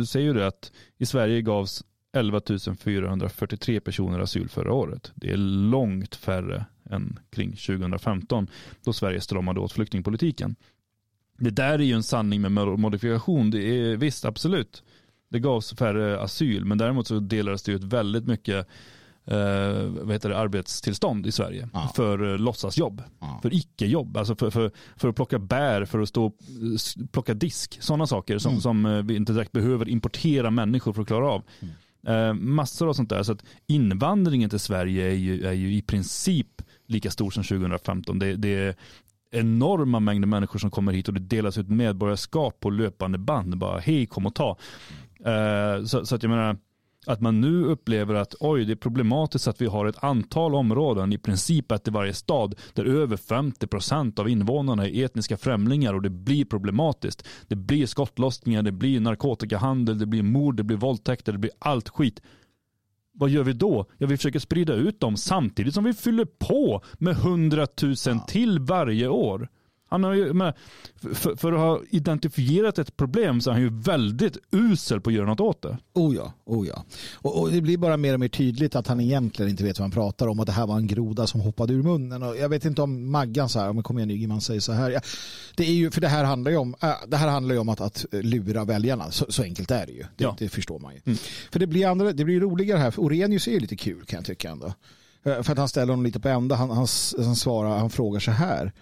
säger ju det att i Sverige gavs 11 443 personer asyl förra året. Det är långt färre än kring 2015 då Sverige stramade åt flyktingpolitiken. Det där är ju en sanning med modifikation. Det är visst, absolut. Det gavs färre asyl, men däremot så delades det ut väldigt mycket eh, vad heter det, arbetstillstånd i Sverige ja. för eh, låtsasjobb, ja. för icke-jobb, alltså för, för, för att plocka bär, för att stå plocka disk, sådana saker som, mm. som eh, vi inte direkt behöver importera människor för att klara av. Mm. Eh, massor av sånt där, så att invandringen till Sverige är ju, är ju i princip lika stor som 2015. Det, det är enorma mängder människor som kommer hit och det delas ut medborgarskap på löpande band. Bara hej kom och ta. Uh, så, så, att jag menar att man nu upplever att oj det är problematiskt att vi har ett antal områden i princip att i varje stad där över 50% av invånarna är etniska främlingar och det blir problematiskt. Det blir skottlossningar, det blir narkotikahandel, det blir mord, det blir våldtäkter, det blir allt skit. Vad gör vi då? Ja, vi försöker sprida ut dem samtidigt som vi fyller på med 100 000 till varje år. Han har ju, men, för, för, att ha identifierat ett problem så är han ju väldigt usel på att göra något åt det. Oh ja, oh ja. Och, och, det blir bara mer och mer tydligt att han egentligen inte vet vad han pratar om. Att det här var en groda som hoppade ur munnen. Och jag vet inte om Maggan så här, men kom igen Ygeman säger så här. Ja, det är ju, för det här handlar ju om, äh, det här handlar om att, att lura väljarna. Så, så enkelt är det ju. Det, ja. det förstår man ju. Mm. För det blir, andra, det blir roligare här. För Orenius är ju lite kul kan jag tycka ändå. För att han ställer honom lite på ända. Han, han, han svarar, han frågar så här.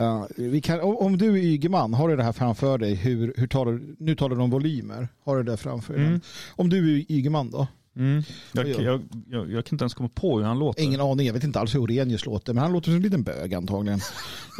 Uh, kan, om du är Ygeman, har du det här framför dig, hur, hur talar, nu talar du om volymer, har du det framför dig? Mm. Om du är Ygeman då? Mm. Jag, jag, jag, jag, kan inte ens komma på hur han låter. Ingen aning, jag vet inte alls hur Orenius låter, men han låter som en liten bög antagligen.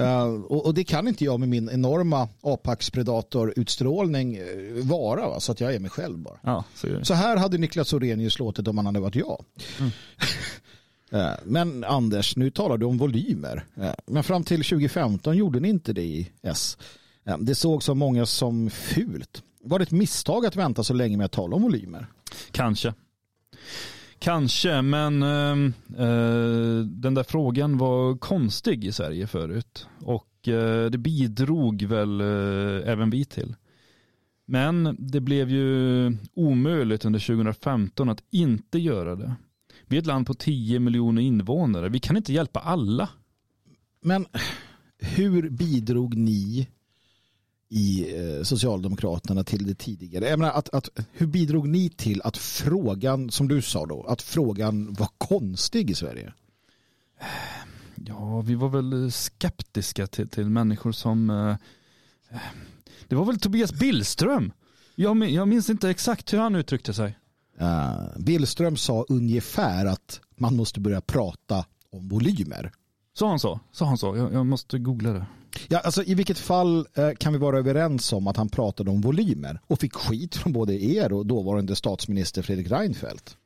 uh, och, och, det kan inte jag med min enorma Apax Predator-utstrålning eh, vara, va? så att jag är mig själv bara. Ja, så, så, här hade Niklas Orenius låtit om han hade varit jag. Mm. Eh, men Anders, nu talar du om volymer. Eh, men fram till 2015 gjorde ni inte det i S. Eh, det såg så många som fult. Var det ett misstag att vänta så länge med att tala om volymer? Kanske. Kanske, men ehm, eh, den där frågan var konstig i Sverige förut. Och eh, det bidrog väl eh, även vi till. Men det blev ju omöjligt under 2015 att inte göra det. Vi är ett land på 10 miljoner invånare. Vi kan inte hjälpa alla. Men hur bidrog ni i eh, Socialdemokraterna till det tidigare? Jag menar, att, att, hur bidrog ni till att frågan, som du sa då, att frågan var konstig i Sverige? Ja, vi var väl skeptiska till, till människor som... Eh, det var väl Tobias Billström. Jag, jag minns inte exakt hur han uttryckte sig. Uh, Billström sa ungefär att man måste börja prata om volymer. Sa han så? Sa han så? Jag, jag måste googla det. Ja, alltså, I vilket fall eh, kan vi vara överens om att han pratade om volymer och fick skit från både er och dåvarande statsminister Fredrik Reinfeldt.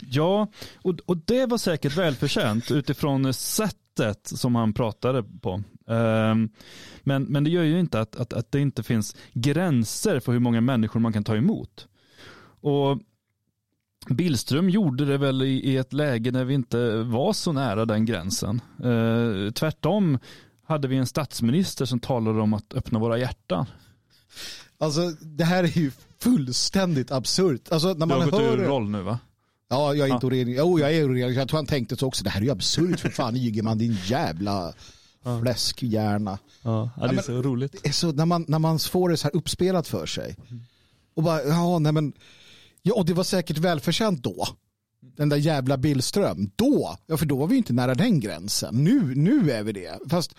Ja, och, och det var säkert välförtjänt utifrån sättet som han pratade på. Um, men, men det gör ju inte att, att, att det inte finns gränser för hur många människor man kan ta emot. Och Billström gjorde det väl i, ett läge när vi inte var så nära den gränsen. Eh, tvärtom hade vi en statsminister som talade om att öppna våra hjärtan. Alltså det här är ju fullständigt absurt. Alltså, när man du har gått hör... ur roll nu va? Ja, jag är inte ja. Jo, jag är orenig. Jag tror han tänkte så också. Det här är ju absurt för fan Ygeman, din jävla fläskhjärna. Ja, det är ja, så roligt. Så, när, man, när man får det så här uppspelat för sig. Och bara, ja, nej men Ja, och det var säkert välförtjänt då. Den där jävla Billström. Då, ja för då var vi inte nära den gränsen. Nu, nu är vi det. Fast,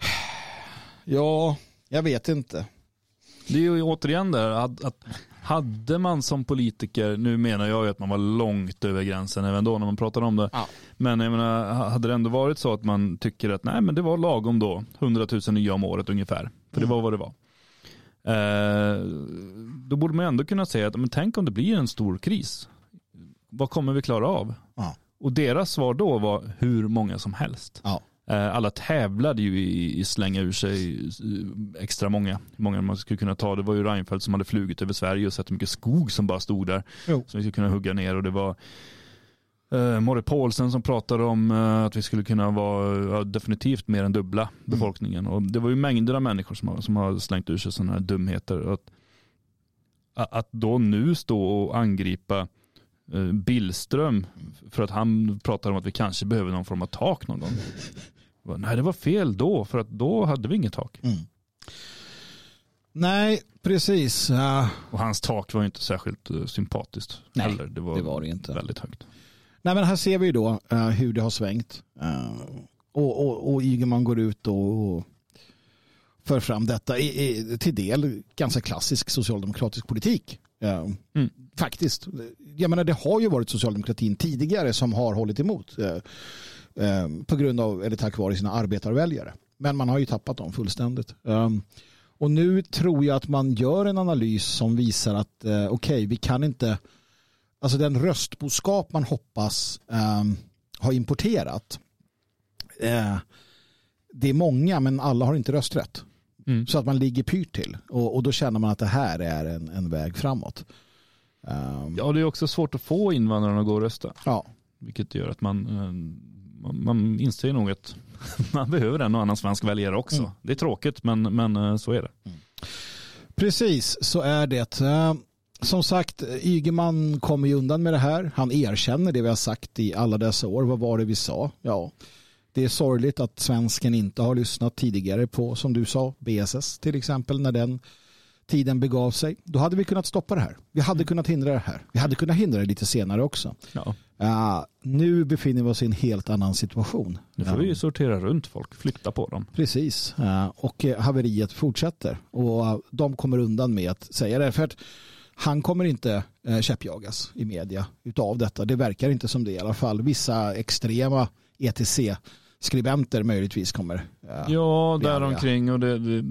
ja, jag vet inte. Det är ju återigen där att, att hade man som politiker, nu menar jag ju att man var långt över gränsen även då när man pratade om det. Ja. Men jag menar, hade det ändå varit så att man tycker att nej men det var lagom då, 100 000 nya om året ungefär. För det Mm. var vad det var. Eh, då borde man ändå kunna säga att men tänk om det blir en stor kris. Vad kommer vi klara av? Ja. Och deras svar då var hur många som helst. Ja. Eh, Alla tävlade ju i, i slänga ur sig eh, extra många. Hur många man skulle kunna ta. Det var ju Reinfeldt som hade flugit över Sverige och sett hur mycket skog som bara stod där. Jo. Som vi skulle kunna hugga ner. Och det var eh, Morre Paulsen som pratade om eh, att vi skulle kunna vara ja, definitivt mer än dubbla befolkningen. Och det var ju mängder av människor som har, som har slängt ur sig sådana här dumheter. Att, att då nu stå och angripa eh, Billström för att han pratar om att vi kanske behöver någon form av tak någon gång. Nej, det var fel då, för att då hade vi inget tak. Mm. Nej, precis. Ja. Och hans tak var ju inte särskilt eh, sympatiskt Nej, heller. Det var, det var det inte. väldigt högt. Nej, men här ser vi ju då eh, hur det har svängt. Eh, och, och, och Ygeman går ut och, och för fram detta i, i, till del ganska klassisk socialdemokratisk politik. Eh, Mm. Faktiskt. Jag menar, det har ju varit socialdemokratin tidigare som har hållit emot eh, eh, på grund av, eller tack vare sina arbetarväljare. Men man har ju tappat dem fullständigt. Um, och nu tror jag att man gör en analys som visar att eh, okej, vi kan inte, alltså den röstboskap man hoppas ehm, ha importerat, eh, det är många men alla har inte rösträtt. Mm. Så att man ligger pyrt till. Och, och då känner man att det här är en, en väg framåt. Ehm, Ja, det är också svårt att få invandrarna att gå och rösta. ja. Vilket gör att man, eh, man, man inser nog att man behöver en och annan svensk väljare också. Mm. Det är tråkigt, men, men eh, så är det. Precis, så är det. Som sagt, Ygeman kommer ju undan med det här. Han erkänner det vi har sagt i alla dessa år. Vad var det vi sa? Ja, det är sorgligt att svensken inte har lyssnat tidigare på, som du sa, BSS till exempel, när den tiden begav sig. Då hade vi kunnat stoppa det här. Vi hade kunnat hindra det här. Vi hade kunnat hindra det lite senare också. Ja. Uh, nu befinner vi oss i en helt annan situation. Nu får Ja. vi ju sortera runt folk, flytta på dem. Precis, Eh, och eh, haveriet fortsätter. Och eh, de kommer undan med att säga det. För att han kommer inte eh, käppjagas i media utav detta. Det verkar inte som det i alla fall. Vissa extrema ETC-skribenter möjligtvis kommer. eh, Ja, däromkring och det, det,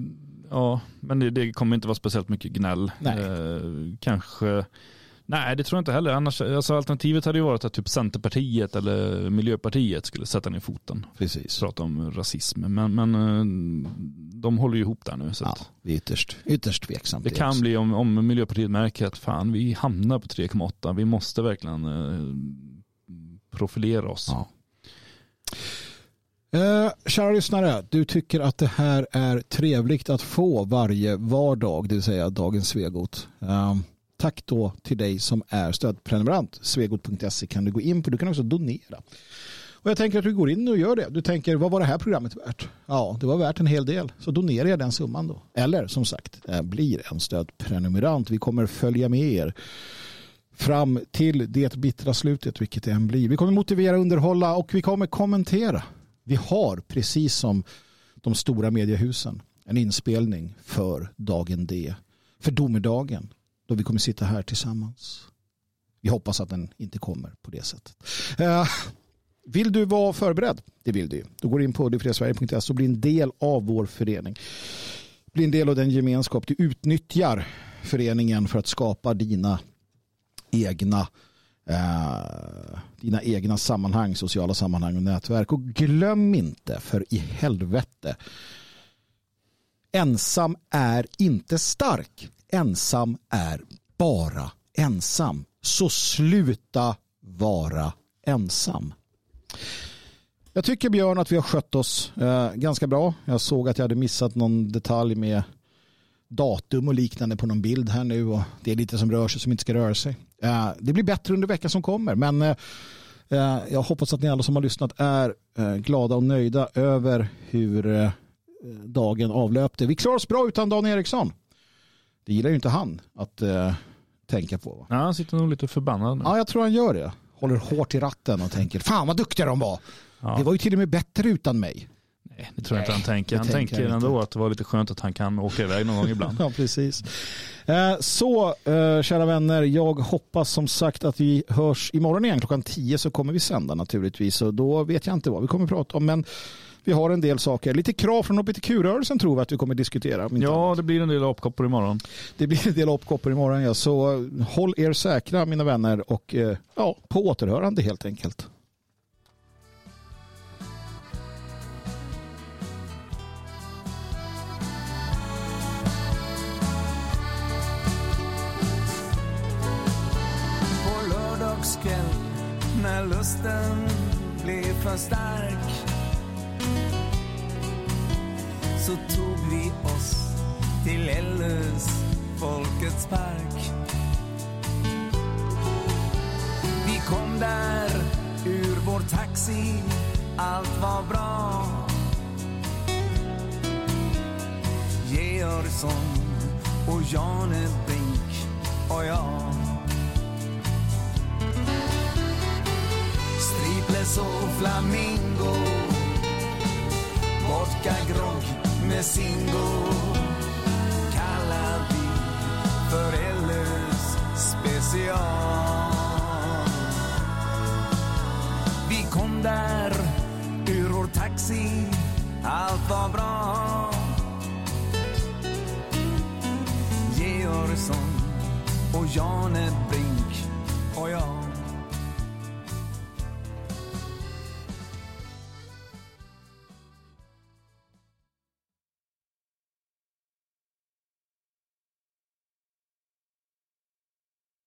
ja, men det, det kommer inte vara speciellt mycket gnäll. Nej. Eh, kanske, nej det tror jag inte heller. Annars, alltså alternativet hade ju varit att typ Centerpartiet eller Miljöpartiet skulle sätta ner foten. Precis. Prata om rasism. Men, men eh, de håller ju ihop där nu. Så Ja, det är ytterst, ytterst tveksamt. det kan också. bli om, om Miljöpartiet märker att fan vi hamnar på 3,8. Vi måste verkligen eh, profilera oss. Ja. Eh, kära lyssnare, du tycker att det här är trevligt att få varje vardag, det vill säga dagens Svegot. Eh, tack då till dig som är stödprenumerant. Svegot.se kan du gå in på. Du kan också donera. Och jag tänker att du går in och gör det. Du tänker, vad var det här programmet värt? Ja, det var värt en hel del. Så donerar jag den summan då. Eller som sagt, blir en stödprenumerant. Vi kommer följa med er fram till det bittra slutet, vilket det än blir. Vi kommer motivera, underhålla och vi kommer kommentera. Vi har, precis som de stora mediehusen, en inspelning för dagen D. För domedagen, då vi kommer sitta här tillsammans. Vi hoppas att den inte kommer på det sättet. Eh, vill du vara förberedd? Det vill du. Då går du in på detfriasverige.se och blir en del av vår förening. Bli en del av den gemenskap. Du utnyttjar föreningen för att skapa dina egna eh, dina egna sammanhang, sociala sammanhang och nätverk. Och glöm inte, för i helvete, ensam är inte stark. Ensam är bara ensam. Så sluta vara ensam. Jag tycker Björn att vi har skött oss eh, ganska bra. Jag såg att jag hade missat någon detalj med datum och liknande på någon bild här nu och det är lite som rör sig som inte ska röra sig. Eh, det blir bättre under veckan som kommer men eh, eh jag hoppas att ni alla som har lyssnat är eh, glada och nöjda över hur eh, dagen avlöpte. Vi klarar oss bra utan Dan Eriksson. Det gillar ju inte han att eh, tänka på. Va? Ja, han sitter nog lite förbannad nu. Ja, jag tror han gör det. Håller hårt i ratten och tänker fan vad duktiga de var. Ja. Det var ju till och med bättre utan mig. Nej, det tror jag inte han tänker. Han tänker tänker ändå inte. att det var lite skönt att han kan åka iväg någon gång ibland. Ja, precis. Eh, så, eh, kära vänner, jag hoppas som sagt att vi hörs imorgon igen. Klockan 10 så kommer vi sända naturligtvis. Och då vet jag inte vad vi kommer prata om. Men vi har en del saker. Lite krav från hbtq-rörelsen tror vi att vi kommer diskutera. Ja, det blir en del opkoppor imorgon. Det blir en del opkoppor imorgon, ja. Så håll er säkra, mina vänner. Och ja, på återhörande helt enkelt. lördagskväll när lusten blev för stark så tog vi oss till Ellös Folkets park. Vi kom där ur vår taxi, allt var bra. Georgsson och Jane Brink och jag. Stripless och flamingo Vodka, grogg med Singo kallar vi för Ellers special. Vi kom där ur vår taxi, allt var bra. Georgsson och Jane Brink och jag